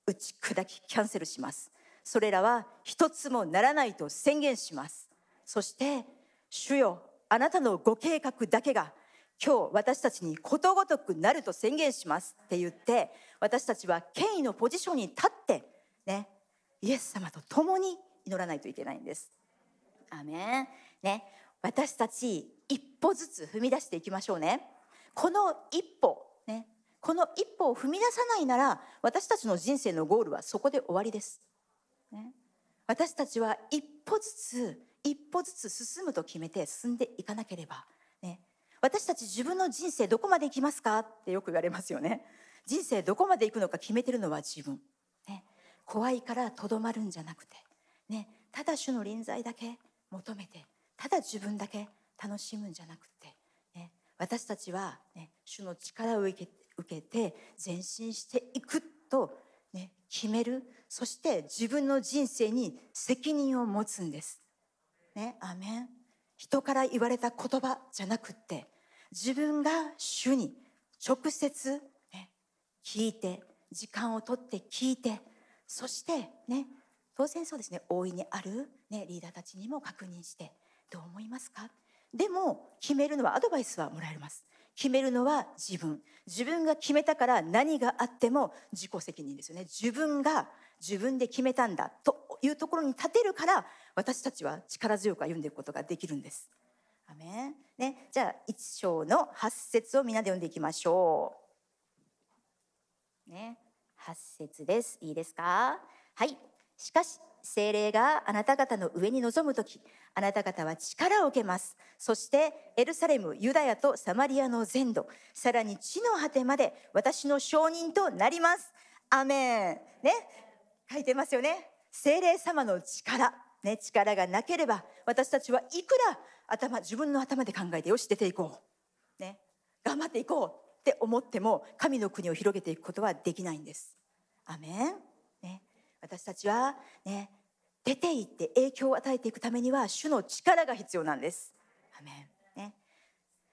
打ち砕きキャンセルします。それらは一つもならないと宣言します。そして主よあなたのご計画だけが今日私たちにことごとくなると宣言します。って言って私たちは権威のポジションに立ってねイエス様と共に祈らないといけないんです。アメン。ね。私たち一歩ずつ踏み出していきましょうね。この一歩。ね。この一歩を踏み出さないなら私たちの人生のゴールはそこで終わりです。ね、私たちは一歩ずつ一歩ずつ進むと決めて進んでいかなければ。ね。私たち自分の人生どこまで行きますか？ってよく言われますよね。人生どこまで行くのか決めてるのは自分、ね、怖いからとどまるんじゃなくて、ね、ただ主の臨在だけ求めてただ自分だけ楽しむんじゃなくて、ね、私たちは、ね、主の力を受け受けて前進していくと、ね、決めるそして自分の人生に責任を持つんです。ね、アメン人から言われた言葉じゃなくって自分が主に直接、ね、聞いて時間をとって聞いてそしてね当然そうですね大いにある、ね、リーダーたちにも確認してどう思いますか？でも決めるのはアドバイスはもらえます決めるのは自分自分が決めたから何があっても自己責任ですよね自分が自分で決めたんだというところに立てるから私たちは力強く歩んでいくことができるんです。アメンね、じゃあ一章の八節をみんなで読んでいきましょう。ね、八節です。いいですか？はい。しかし精霊があなた方の上に臨む時あなた方は力を受けます。そしてエルサレムユダヤとサマリアの全土さらに地の果てまで私の証人となります。アメン。ね。書いてますよね。精霊様の力。ね。力がなければ私たちはいくら頭自分の頭で考えてよし出ていこう。ね。頑張っていこうって思っても神の国を広げていくことはできないんです。アメン。私たちはね出て行って影響を与えていくためには主の力が必要なんです。アメンね、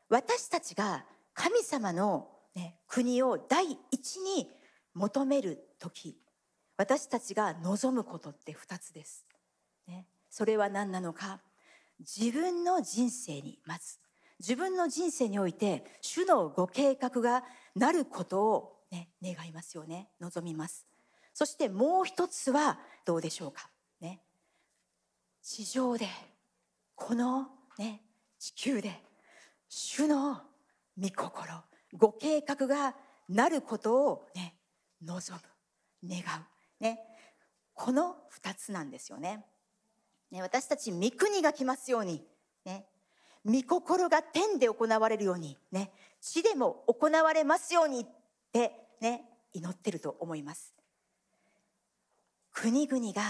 私たちが神様の、ね、国を第一に求める時私たちが望むことって2つです。ね、それは何なのか自分の人生にまず自分の人生において主のご計画がなることを、ね、願いますよね望みます。そしてもう一つはどうでしょうか？ね。地上でこのね地球で主の御心ご計画がなることをね望む願う。ね。この2つなんですよね。ね私たち御国が来ますようにね。御心が天で行われるようにね。地でも行われますようにってね祈ってると思います。国々が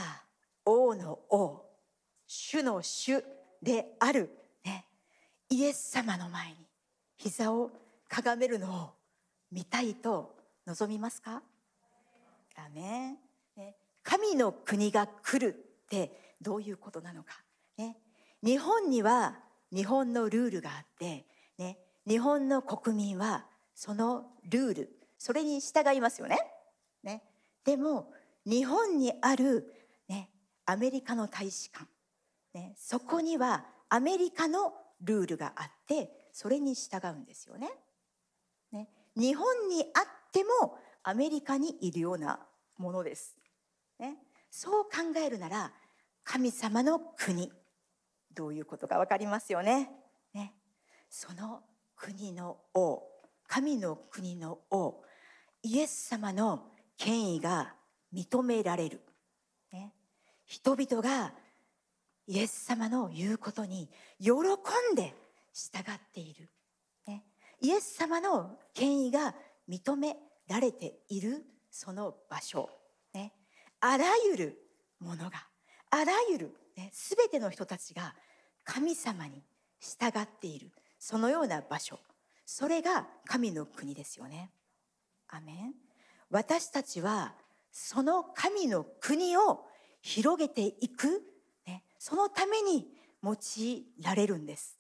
王の王主の主である、ね、イエス様の前に膝をかがめるのを見たいと望みますか？アメン、ね、神の国が来るってどういうことなのか、ね、日本には日本のルールがあって、ね、日本の国民はそのルールそれに従いますよね。ねでも日本にある、ね、アメリカの大使館、ね、そこにはアメリカのルールがあってそれに従うんですよね。ね日本にあってもアメリカにいるようなものです。ね、そう考えるなら神様の国どういうことか分かりますよね。ねその国の王神の国の王イエス様の権威が認められる、ね、人々がイエス様の言うことに喜んで従っている、ね、イエス様の権威が認められているその場所、ね、あらゆるものがあらゆる、ね、全ての人たちが神様に従っている。そのような場所。それが神の国ですよね。アメン。私たちはその神の国を広げていく、ね、そのために用いられるんです。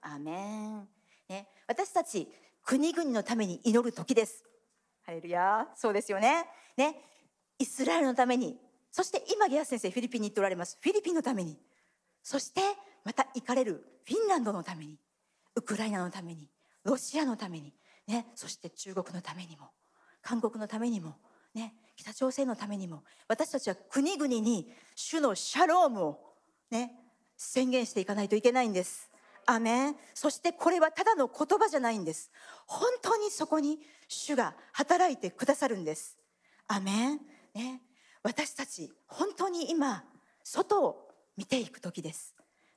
アメン、ね、私たち国々のために祈る時です。ハレルヤそうですよね。ねイスラエルのためにそして今ギアス先生フィリピンに行っておられますフィリピンのためにそしてまた行かれるフィンランドのためにウクライナのためにロシアのために、ね、そして中国のためにも韓国のためにも、ね、北朝鮮のためにも私たちは国々に主のシャロームを、ね、宣言していかないといけないんです。アメン。そしてこれはただの言葉じゃないんです。本当にそこに主が働いてくださるんです。アメン。ね。私たち本当に今外を見ていく時です。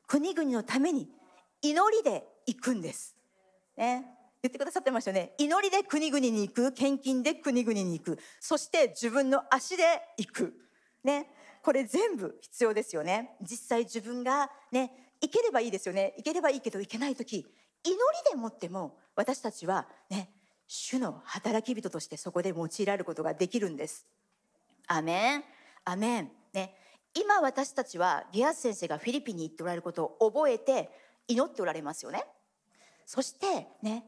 国々のために祈りで行くんです。ね。言ってくださってましたよね。祈りで国々に行く献金で国々に行く。そして自分の足で行く。ね。これ全部必要ですよね。実際自分がね行ければいいですよね。行ければいいけど行けない時。祈りでもっても私たちはね主の働き人としてそこで用いられることができるんです。アメン。アメン。ね。今私たちはギアス先生がフィリピンに行っておられることを覚えて祈っておられますよね。そしてね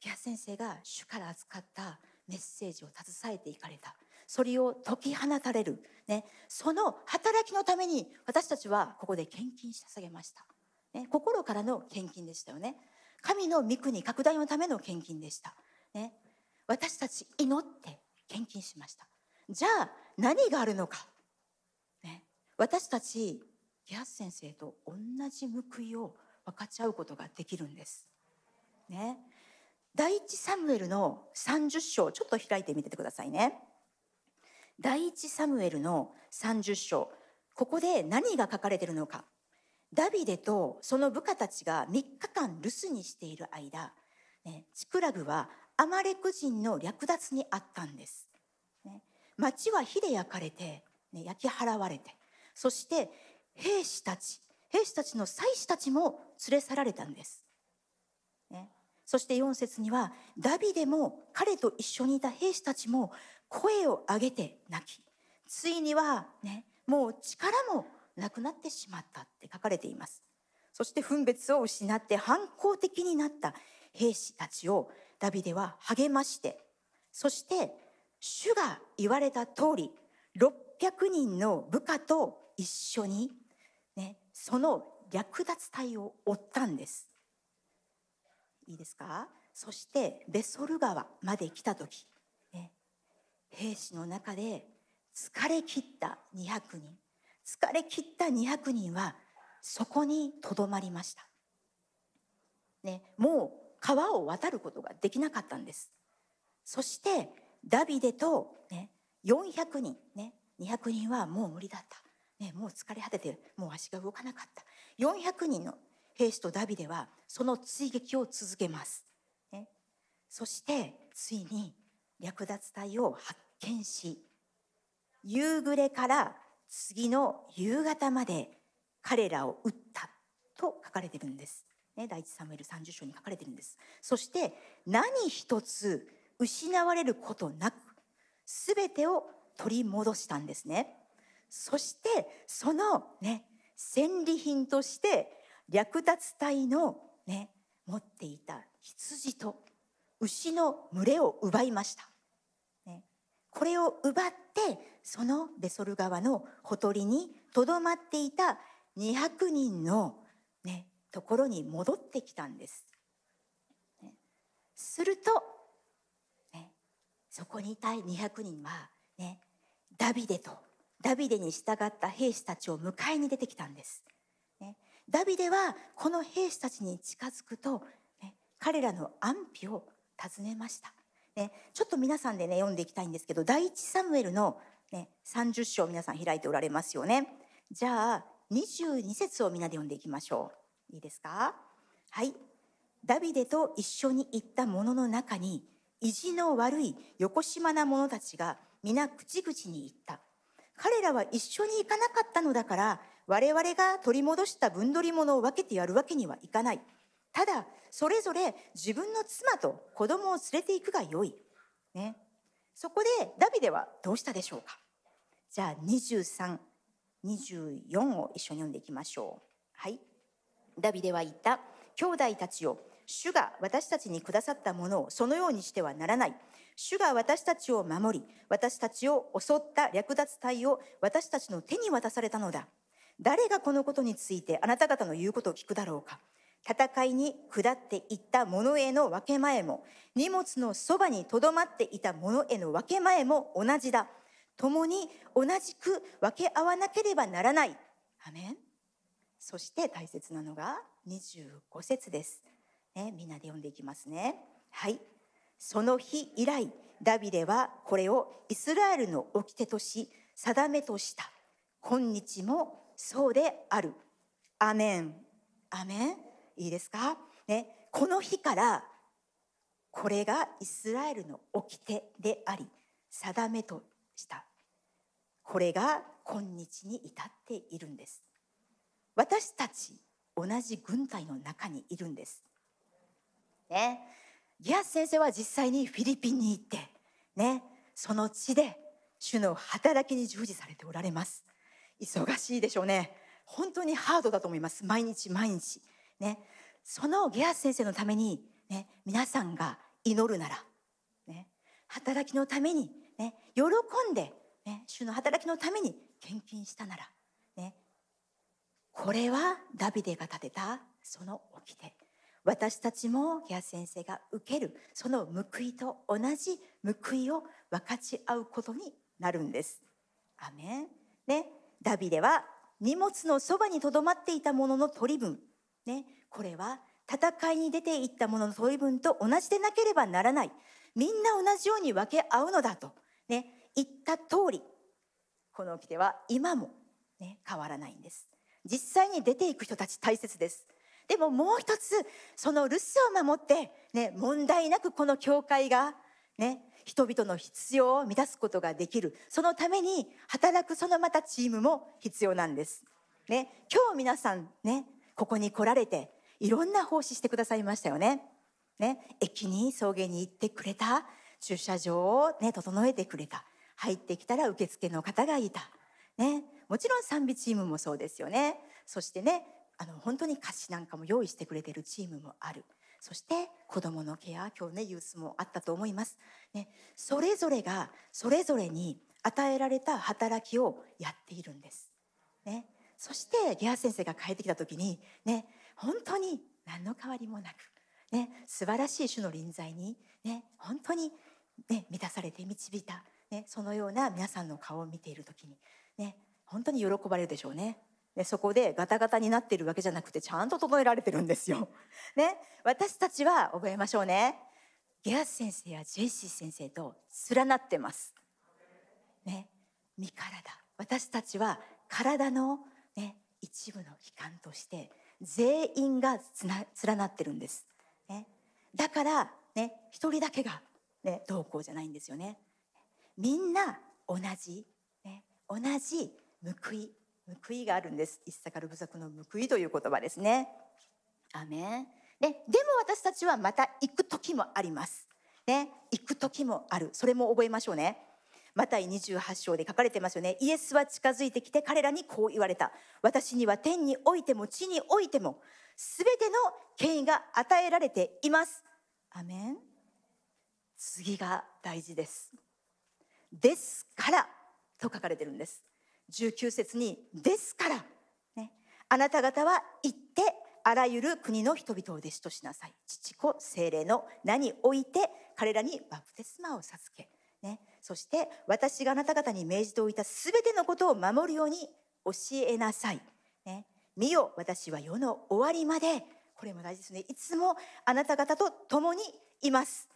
ギア先生が主から預かったメッセージを携えていかれた。それを解き放たれる、ね、その働きのために私たちはここで献金し捧げました、ね、心からの献金でしたよね。神の御国拡大のための献金でした、ね、私たち祈って献金しました。じゃあ何があるのか、ね、私たちギアス先生と同じ報いを分かち合うことができるんです。ね、第一サムエルの30章ちょっと開いてみてくださいね。第一サムエルの30章ここで何が書かれているのかダビデとその部下たちが3日間留守にしている間、ね、チクラグはアマレク人の略奪にあったんです。ね、町は火で焼かれて、ね、焼き払われてそして兵士たち兵士たちの祭司たちも連れ去られたんです。ね、そして4節にはダビデも彼と一緒にいた兵士たちも声を上げて泣きついにはねもう力もなくなってしまったって書かれています。そして分別を失って反抗的になった兵士たちをダビデは励ましてそして主が言われた通り600人の部下と一緒に、ね、その略奪隊を追ったんです。いいですか？そしてベソル川まで来た時。ね。兵士の中で疲れ切った200人。疲れ切った200人はそこにとどまりました、ね、もう川を渡ることができなかったんです。そしてダビデと、ね、400人、ね、200人はもう無理だった、ね、もう疲れ果ててもう足が動かなかった。400人の兵士とダビデはその追撃を続けます、ね、そしてついに略奪隊を発見し夕暮れから次の夕方まで彼らを撃ったと書かれてるんです。ね、第一サムエル30章に書かれてるんです。そして何一つ失われることなく全てを取り戻したんですね。そしてそのね戦利品として略奪隊のね持っていた羊と牛の群れを奪いました。ね、これを奪ってそのベソル川のほとりにとどまっていた200人の、ね、ところに戻ってきたんです。ね、すると、ね、そこにいた200人は、ね、ダビデとダビデに従った兵士たちを迎えに出てきたんです。ダビデはこの兵士たちに近づくと、ね、彼らの安否を尋ねました。ね、ちょっと皆さんでね読んでいきたいんですけど第一サムエルの、ね、30章皆さん開いておられますよね。じゃあ22節をみんなで読んでいきましょう。いいですか？はい。ダビデと一緒に行った者の中に意地の悪い横島な者たちが皆口々に言った。彼らは一緒に行かなかったのだから我々が取り戻した分取り物を分けてやるわけにはいかない。ただそれぞれ自分の妻と子供を連れて行くがよい。ね。そこでダビデはどうしたでしょうかじゃあ23 24を一緒に読んでいきましょう。はい。ダビデは言った。兄弟たちよ、主が私たちにくださったものをそのようにしてはならない。主が私たちを守り、私たちを襲った略奪隊を私たちの手に渡されたのだ。誰がこのことについてあなた方の言うことを聞くだろうか。戦いに下っていった者への分け前も、荷物のそばにとどまっていた者への分け前も同じだ。共に同じく分け合わなければならない。アメンそして大切なのが25節です。ね、みんなで読んでいきますね。はい。その日以来、ダビデはこれをイスラエルの掟とし、定めとした。今日もそうである。アメン。アメン？いいですか？ね、この日から、これがイスラエルの掟であり、定めとした。これが今日に至っているんです。私たち同じ軍隊の中にいるんです。ね、ギアス先生は実際にフィリピンに行って、ね、その地で主の働きに従事されておられます。忙しいでしょうね。本当にハードだと思います。毎日毎日。ね、そのギアス先生のために、ね、皆さんが祈るなら、ね、働きのために、ね、喜んで、ね、主の働きのために献金したなら、ね、これはダビデが立てたその掟。私たちもギア先生が受けるその報いと同じ報いを分かち合うことになるんです。アメン。ね、ダビデは荷物のそばにとどまっていたものの取り分、ね、これは戦いに出ていったものの取り分と同じでなければならない。みんな同じように分け合うのだと、ね、言った通り。この掟は今も、ね、変わらないんです。実際に出ていく人たち大切です。でももう一つその留守を守って、ね、問題なくこの教会が、ね、人々の必要を満たすことができるそのために働くそのまたチームも必要なんです。ね、今日皆さんねここに来られていろんな奉仕してくださいましたよね。ね駅に送迎に行ってくれた駐車場を、ね、整えてくれた入ってきたら受付の方がいた。ね、もちろん賛美チームもそうですよね。そしてね、あの本当に歌詞なんかも用意してくれてるチームもある。そして子供のケア、今日ねユースもあったと思います。ね、それぞれがそれぞれに与えられた働きをやっているんです。ね、そしてゲア先生が帰ってきた時にね、本当に何の変わりもなく、ね、素晴らしい種の臨在にね、本当にね満たされて導いた。ね、そのような皆さんの顔を見ている時にね本当に喜ばれるでしょうね。でそこでガタガタになってるわけじゃなくてちゃんと整えられてるんですよ。ね、私たちは覚えましょうね。ゲアス先生やジェイシー先生と連なってます。ね、身体私たちは体の、ね、一部の器官として全員がつな連なってるんです、ね、だから、ね、一人だけが、ね、どうこうじゃないんですよねみんな同じ、ね、同じ報い報いがあるんです一サカル部族の報いという言葉ですねアメンね、でも私たちはまた行く時もあります。ね、行く時もある。それも覚えましょうね。マタイ28章で書かれてますよね。イエスは近づいてきて彼らにこう言われた。私には天においても地においても全ての権威が与えられています。アメン。次が大事です。ですからと書かれてるんです。19節にですから、ね、あなた方は行ってあらゆる国の人々を弟子としなさい。父子精霊の名において彼らにバプテスマを授け、ね、そして私があなた方に命じておいたすべてのことを守るように教えなさい。ね、見よ私は世の終わりまでこれも大事ですねいつもあなた方と共にいます。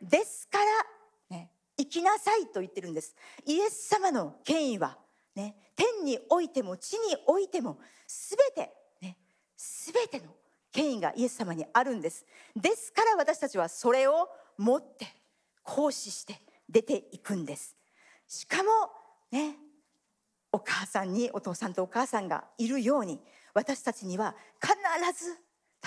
ですから、ね、生きなさいと言ってるんです。イエス様の権威は、ね、天においても地においてもすべて、ね、すべての権威がイエス様にあるんです。ですから私たちはそれを持って行使して出ていくんです。しかもね、お母さんにお父さんとお母さんがいるように私たちには必ず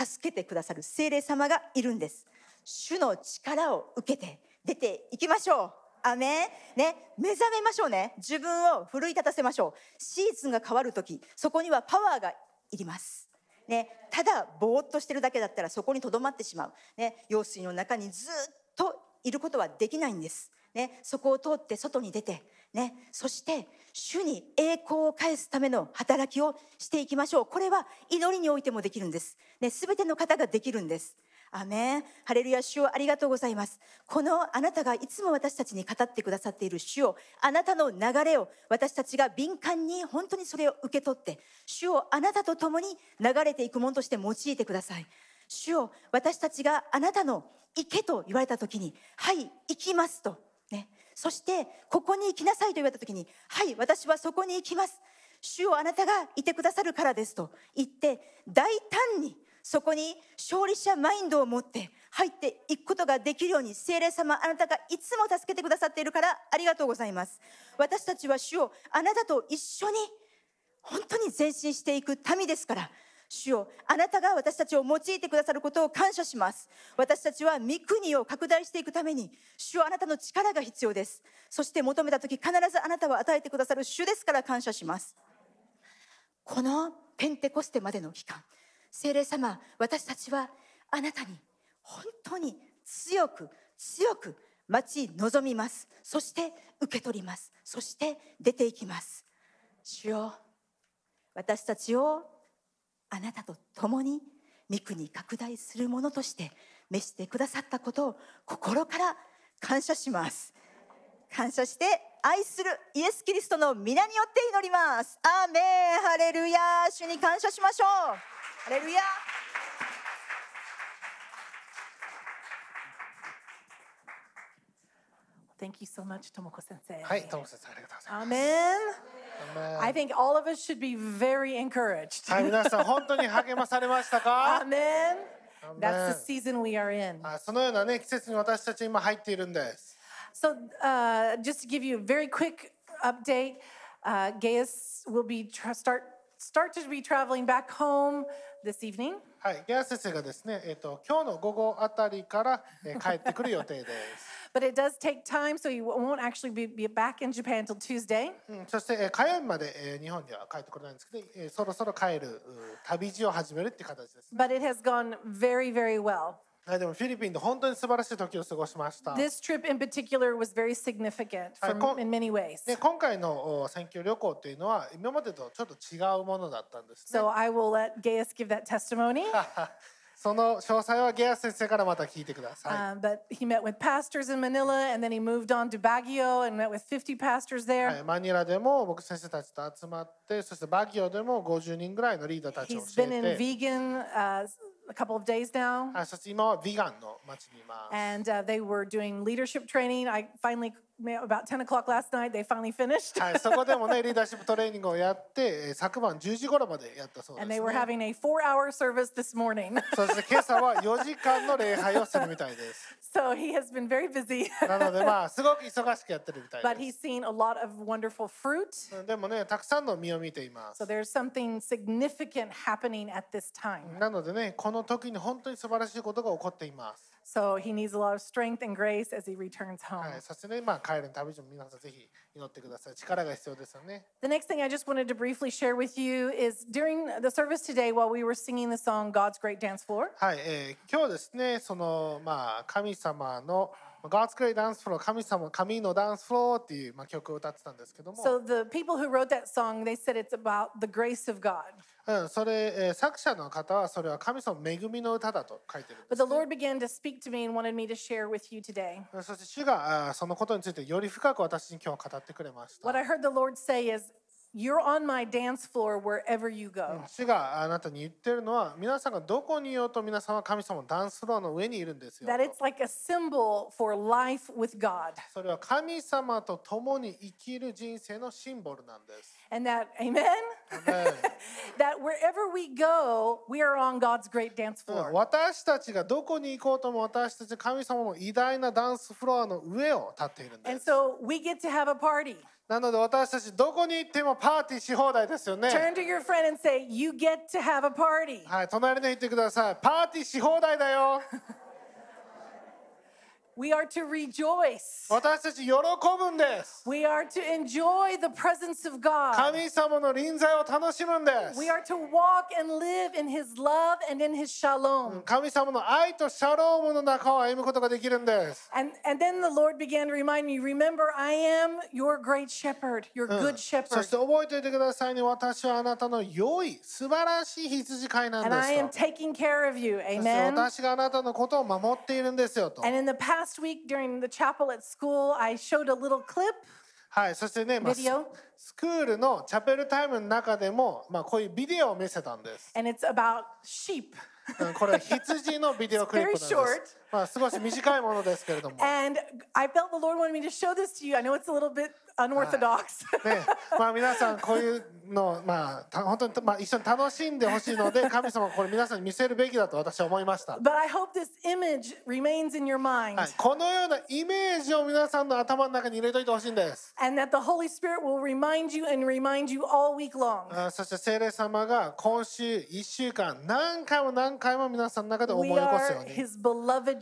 助けてくださる聖霊様がいるんです。主の力を受けて出ていきましょう。アメンね、目覚めましょうね。自分を奮い立たせましょう。シーズンが変わるとき、そこにはパワーがいります。ね、ただぼーっとしてるだけだったらそこにとどまってしまう。ね、用水の中にずっといることはできないんです。ね、そこを通って外に出て、ね、そして主に栄光を返すための働きをしていきましょう。これは祈りにおいてもできるんです。ね、すべての方ができるんです。アメン。ハレルヤ主をありがとうございます。このあなたがいつも私たちに語ってくださっている主を、あなたの流れを私たちが敏感に本当にそれを受け取って、主をあなたと共に流れていくものとして用いてください。主を私たちがあなたの行けと言われた時に、はい、行きますと。ね、そして、ここに行きなさいと言われた時に、はい、私はそこに行きます。主をあなたがいてくださるからですと言って、大胆にそこに勝利者マインドを持って入っていくことができるように聖霊様あなたがいつも助けてくださっているからありがとうございます。私たちは主をあなたと一緒に本当に前進していく民ですから。主よあなたが私たちを用いてくださることを感謝します。私たちは御国を拡大していくために主よあなたの力が必要です。そして求めた時必ずあなたは与えてくださる主ですから感謝します。このペンテコステまでの期間聖霊様私たちはあなたに本当に強く強く待ち望みます。そして受け取ります。そして出ていきます。主よ私たちをあなたと共に御国拡大するものとして召してくださったことを心から感謝します。感謝して愛するイエス・キリストの皆によって祈ります。アーメン。ハレルヤ主に感謝しましょう。 ハレルヤ
Thank you so much, Tomoko sensei.
はい、トモ先生ありがとうござい
Amen.
ます。
I think all of us should be very encouraged.
はい、皆さん本当に励まされましたか
Amen.
Amen.
That's the season we are in.
あそのようなね季節に私たち今入っているんです。
So, uh, just to give you a very quick update, uh, Gaius will be tra- start start to be traveling back home this evening.
はい、ゲア先生がですね、えっ、と今日の午後あたりから、えー帰ってくる予定です。
But it does take time, so he w- won't actually be, be back in Japan till Tuesday.
うん、そして、えー火曜日まで、えー日本には帰ってこれないんですけど、えーそろそろ帰るう旅路を始めるっていう形です。
But it has gone very, very well.
はい、でもフィリピンで本当に素晴らしい時を過ごしました。
This trip in particular was very significant
I
for,
con-
in many ways.
で今回のお選挙旅行っていうのは今までとちょっと違うものだったんですね。
So I will let Gaius give that testimony.
その詳細はゲアス先生からまた聞いてください。
Um, but he met with pastors in Manila and then he moved on to Baguio and met with 50 pastors there.
はい、マニラでも僕先生たちと集まってそしてバギオでも50人ぐらいのリーダーたちを
He's
教
been in
えて、
vegan uh, a couple of days now.
はい、そして今はビガンの町にいます。
And uh, they were doing leadership training. I finally, about 10 o'clock last night, they finally finished.
はい、そこでもねリーダーシップトレーニングをやってえー昨晩10時頃までやったそうです、
And
ね
they。were having a four hour service this morning.
そして今朝は4時間の礼拝をするみたいです。
so he has been very busy.
なのでまあすごく忙しくやってるみた
but
い
he's
で
seen a lot of wonderful fruit.
す。でもねたくさんの実を見ています
So。there's something significant happening at this time.
なのでねこの時に本当に素晴らしいことが起こっています。
So he needs a lot of strength and grace as he returns home.
はい、そしてねまあ帰る旅路も皆さんぜひ祈ってください。力が必要ですよね。
The next thing I just wanted to briefly share with you is during the service today, while we were singing the song God's Great Dance Floor,
はい、えー今日ですねそのまあ神様の God's Great Dance Floor 神様神のダンスフローっていう、まあ、曲を歌ってたんですけども、
so the people who wrote that song, they said it's about the grace of God.
うん、それ、えー、作者の方はそれは神様の恵みの歌だと書いてるんです、そして主があそのことについてより深く私に今日語ってくれました。
You're on my dance floor wherever you go.
主があなたに言ってるのは皆さんがどこにいようと皆さんは神様のダンスフロアの上にいるんですよ
That it's like a symbol for life with God.
それは神様と共に生きる人生のシンボルなんです、
And that, amen?
ね
that wherever we go, we are on God's great dance
うん
floor.
私たちがどこに行こうとも私たち神様の偉大なダンスフロアの上を立っているんで
And
す
so we get to have a party.
なので私たちどこに行ってもパーティーし放題ですよね。
Turn to your friend and say, You get to have a party.
はい隣で言ってください。パーティーし放題だよ
We are to rejoice.
私たち喜ぶんです
We are to enjoy the presence of God.
神様の臨在を楽しむんです
We are to walk and live in His love and in His shalom.
神様の愛とシャロームの中を歩むことができるんです。
And, and then the Lord began to remind me remember, I am your great shepherd, your good
そ
shepherd.
して覚えておいてくださいね。私はあなたの良い、素晴らしい羊飼いなん
And
で
I am
すと。
taking care of you.
そして
Amen.
私があなたのことを守っているんですよと。
And in the past week during the chapel at school, I showed a little clip
はい、そしてね、まあ、スクールのチャペルタイムの中でも、まあ、こういうビデオを見せたんです。
and it's about sheep.
うんこれは羊のビデオクリップなんです。まあ、少し短いものですけれども。
And I felt the Lord wanted me to show this to you. I know it's a little bit unorthodox.
ね、まあ皆さんこういうのまあた本当にまあ一緒に楽しんでほしいので神様はこれ皆さんに見せるべきだと私は思いました。
but I hope this image remains in your mind
はい、このようなイメージを皆さんの頭の中に入れといてほしいんです。
and that the Holy Spirit will remind you and remind you all week long.
あそして聖霊様が今週1週間何回も何回も皆さんの中で思い
We
起こすよ
are
うに
His beloved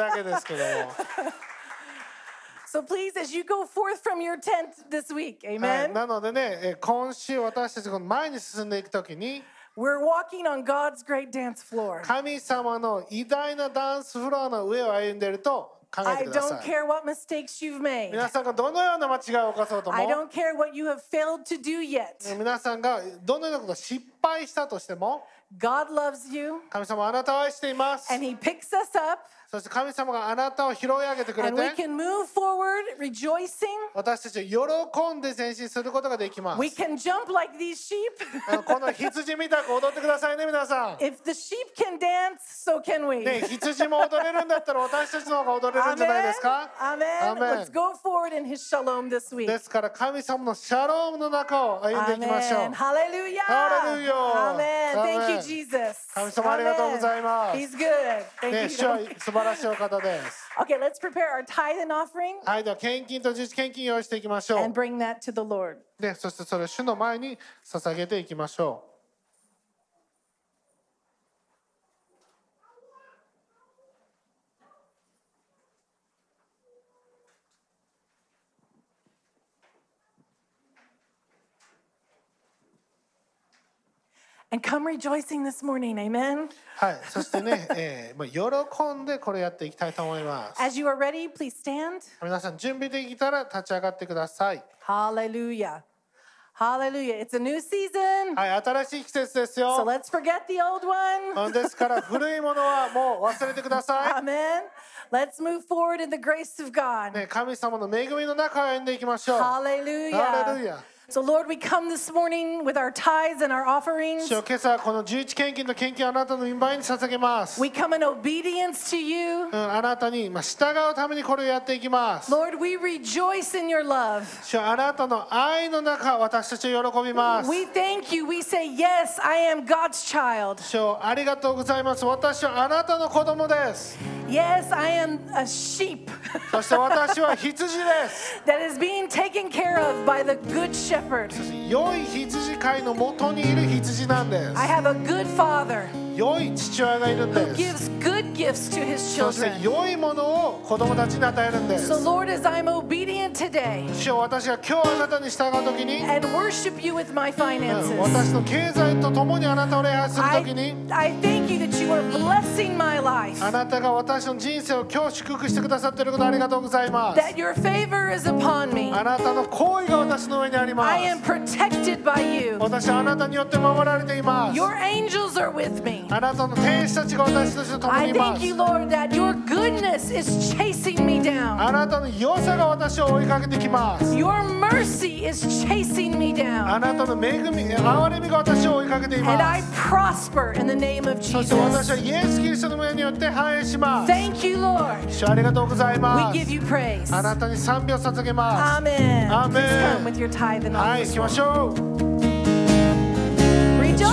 だけですけども。
So please, as you go forth from your tent this week,
はい、
amen,
なのでね、えー今週私たちが前に進んでいくときに
we're walking on God's great dance floor.
神様の偉大なダンスフロアの上を歩んでいると考え
I
てくだ
don't
さい。
care what mistakes you've made.
皆さんがどのような間違いを犯そうとも
I don't care what you have failed to do yet.
皆さんがどのようなことを失敗したとしても
God loves you
神様はあなたを愛しています。
and He picks us up
そして神様があなたを拾い上げてくれ
and we
て
can move forward rejoicing.
私たちを喜んで前進することができます。
We can jump like these sheep.
この羊みたく踊ってくださいね皆さん。
if the sheep can dance, so can we.
ね、羊も踊れるんだったら私たちの方が踊れるんじゃないですか
Amen.
Amen.
Let's go forward in His shalom this week.
ですから神様のシャロームの中を歩んでいきましょう.
Hallelujah.
Hallelujah.
Amen. Thank you. Jesus.
神様ありがとうございます
He's good. Thank
ね、
you.
主は素晴らしいお方です。
Okay, let's prepare our tithe and offering
はい、では献金と実献金用意していきましょ
and
う。
bring that to the Lord.
で、そしてそれを主の前に捧げていきましょ
And come rejoicing this morning. Amen.
う。はい、そしてね、えー、まあ喜んでこれやっていきたいと思います。
As you are ready, please stand.
皆さん準備できたら立ち上がってください。
Hallelujah. Hallelujah. It's a new season.
はい、新しい季節です
So
よ。
let's forget the old one.
ですから古いものはもう忘れてくださ
Amen. Let's move forward in the grace of
い。
God.
ね、神様の恵みの中を歩んでいきましょう。
Hallelujah.
Hallelujah.
So, Lord, we come this morning with our tithes and our offerings.
主よ今朝この11献金と献金をあなたの見舞いに捧げます。
We come in obedience to you.
うん、あなたにまあ従うためにこれをやっていきます。
Lord, we rejoice in your love.
主よあなたの愛の中私たちを喜びます。
We thank you. We say, Yes, I am God's child.
主よありがとうございます。私はあなたの子供です。
Yes, I am a sheep
そして私は羊です。
that is being taken care of by the good Shepherd.
良い羊飼いのもとにいる羊なんです。
I have a good father
良い父親がいるんです。
good gifts to his
そして
children.
良いものを子供たちに与えるんです
So,。Lord, as I'm obedient today
主よ私が今日あなたに従うときに、
and worship you with my
うん
finances,
私の経済とともにあなたを礼拝する
I,
ときに、
I thank you that you are blessing my life,
あなたが私の人生を今日祝福してくださっていることありがとうございます。
that your favor is upon me.
あなたの行為が私の上にありま
I am
す。
protected by you.
私はあなたによって守られています。
Your angels are with me.
あなたの天使たちが私たちと共に
I
いま
thank
す
you,。Lord, that your goodness is chasing me down.
あなたの良さが私を追いかけてきます。
Your mercy is chasing me
あ
down.
なたの恵み、憐れみが私を追いかけてい
And
ま
I
す。
prosper in the name of
そして私は
Jesus.
イエス・キリストの上によって繁栄します。
Thank you, Lord.
主ありがとうござい
We
ます
give。you praise.
あなたに賛美を捧げます。
Amen.
Amen.
Please come with your tithe and
はい、行きま
offering.
しょう。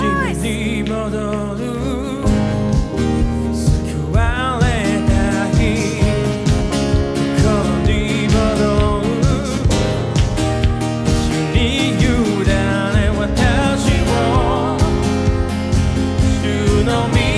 Rejoice.
に戻る救われた日ここに戻る主に委ね私を主の御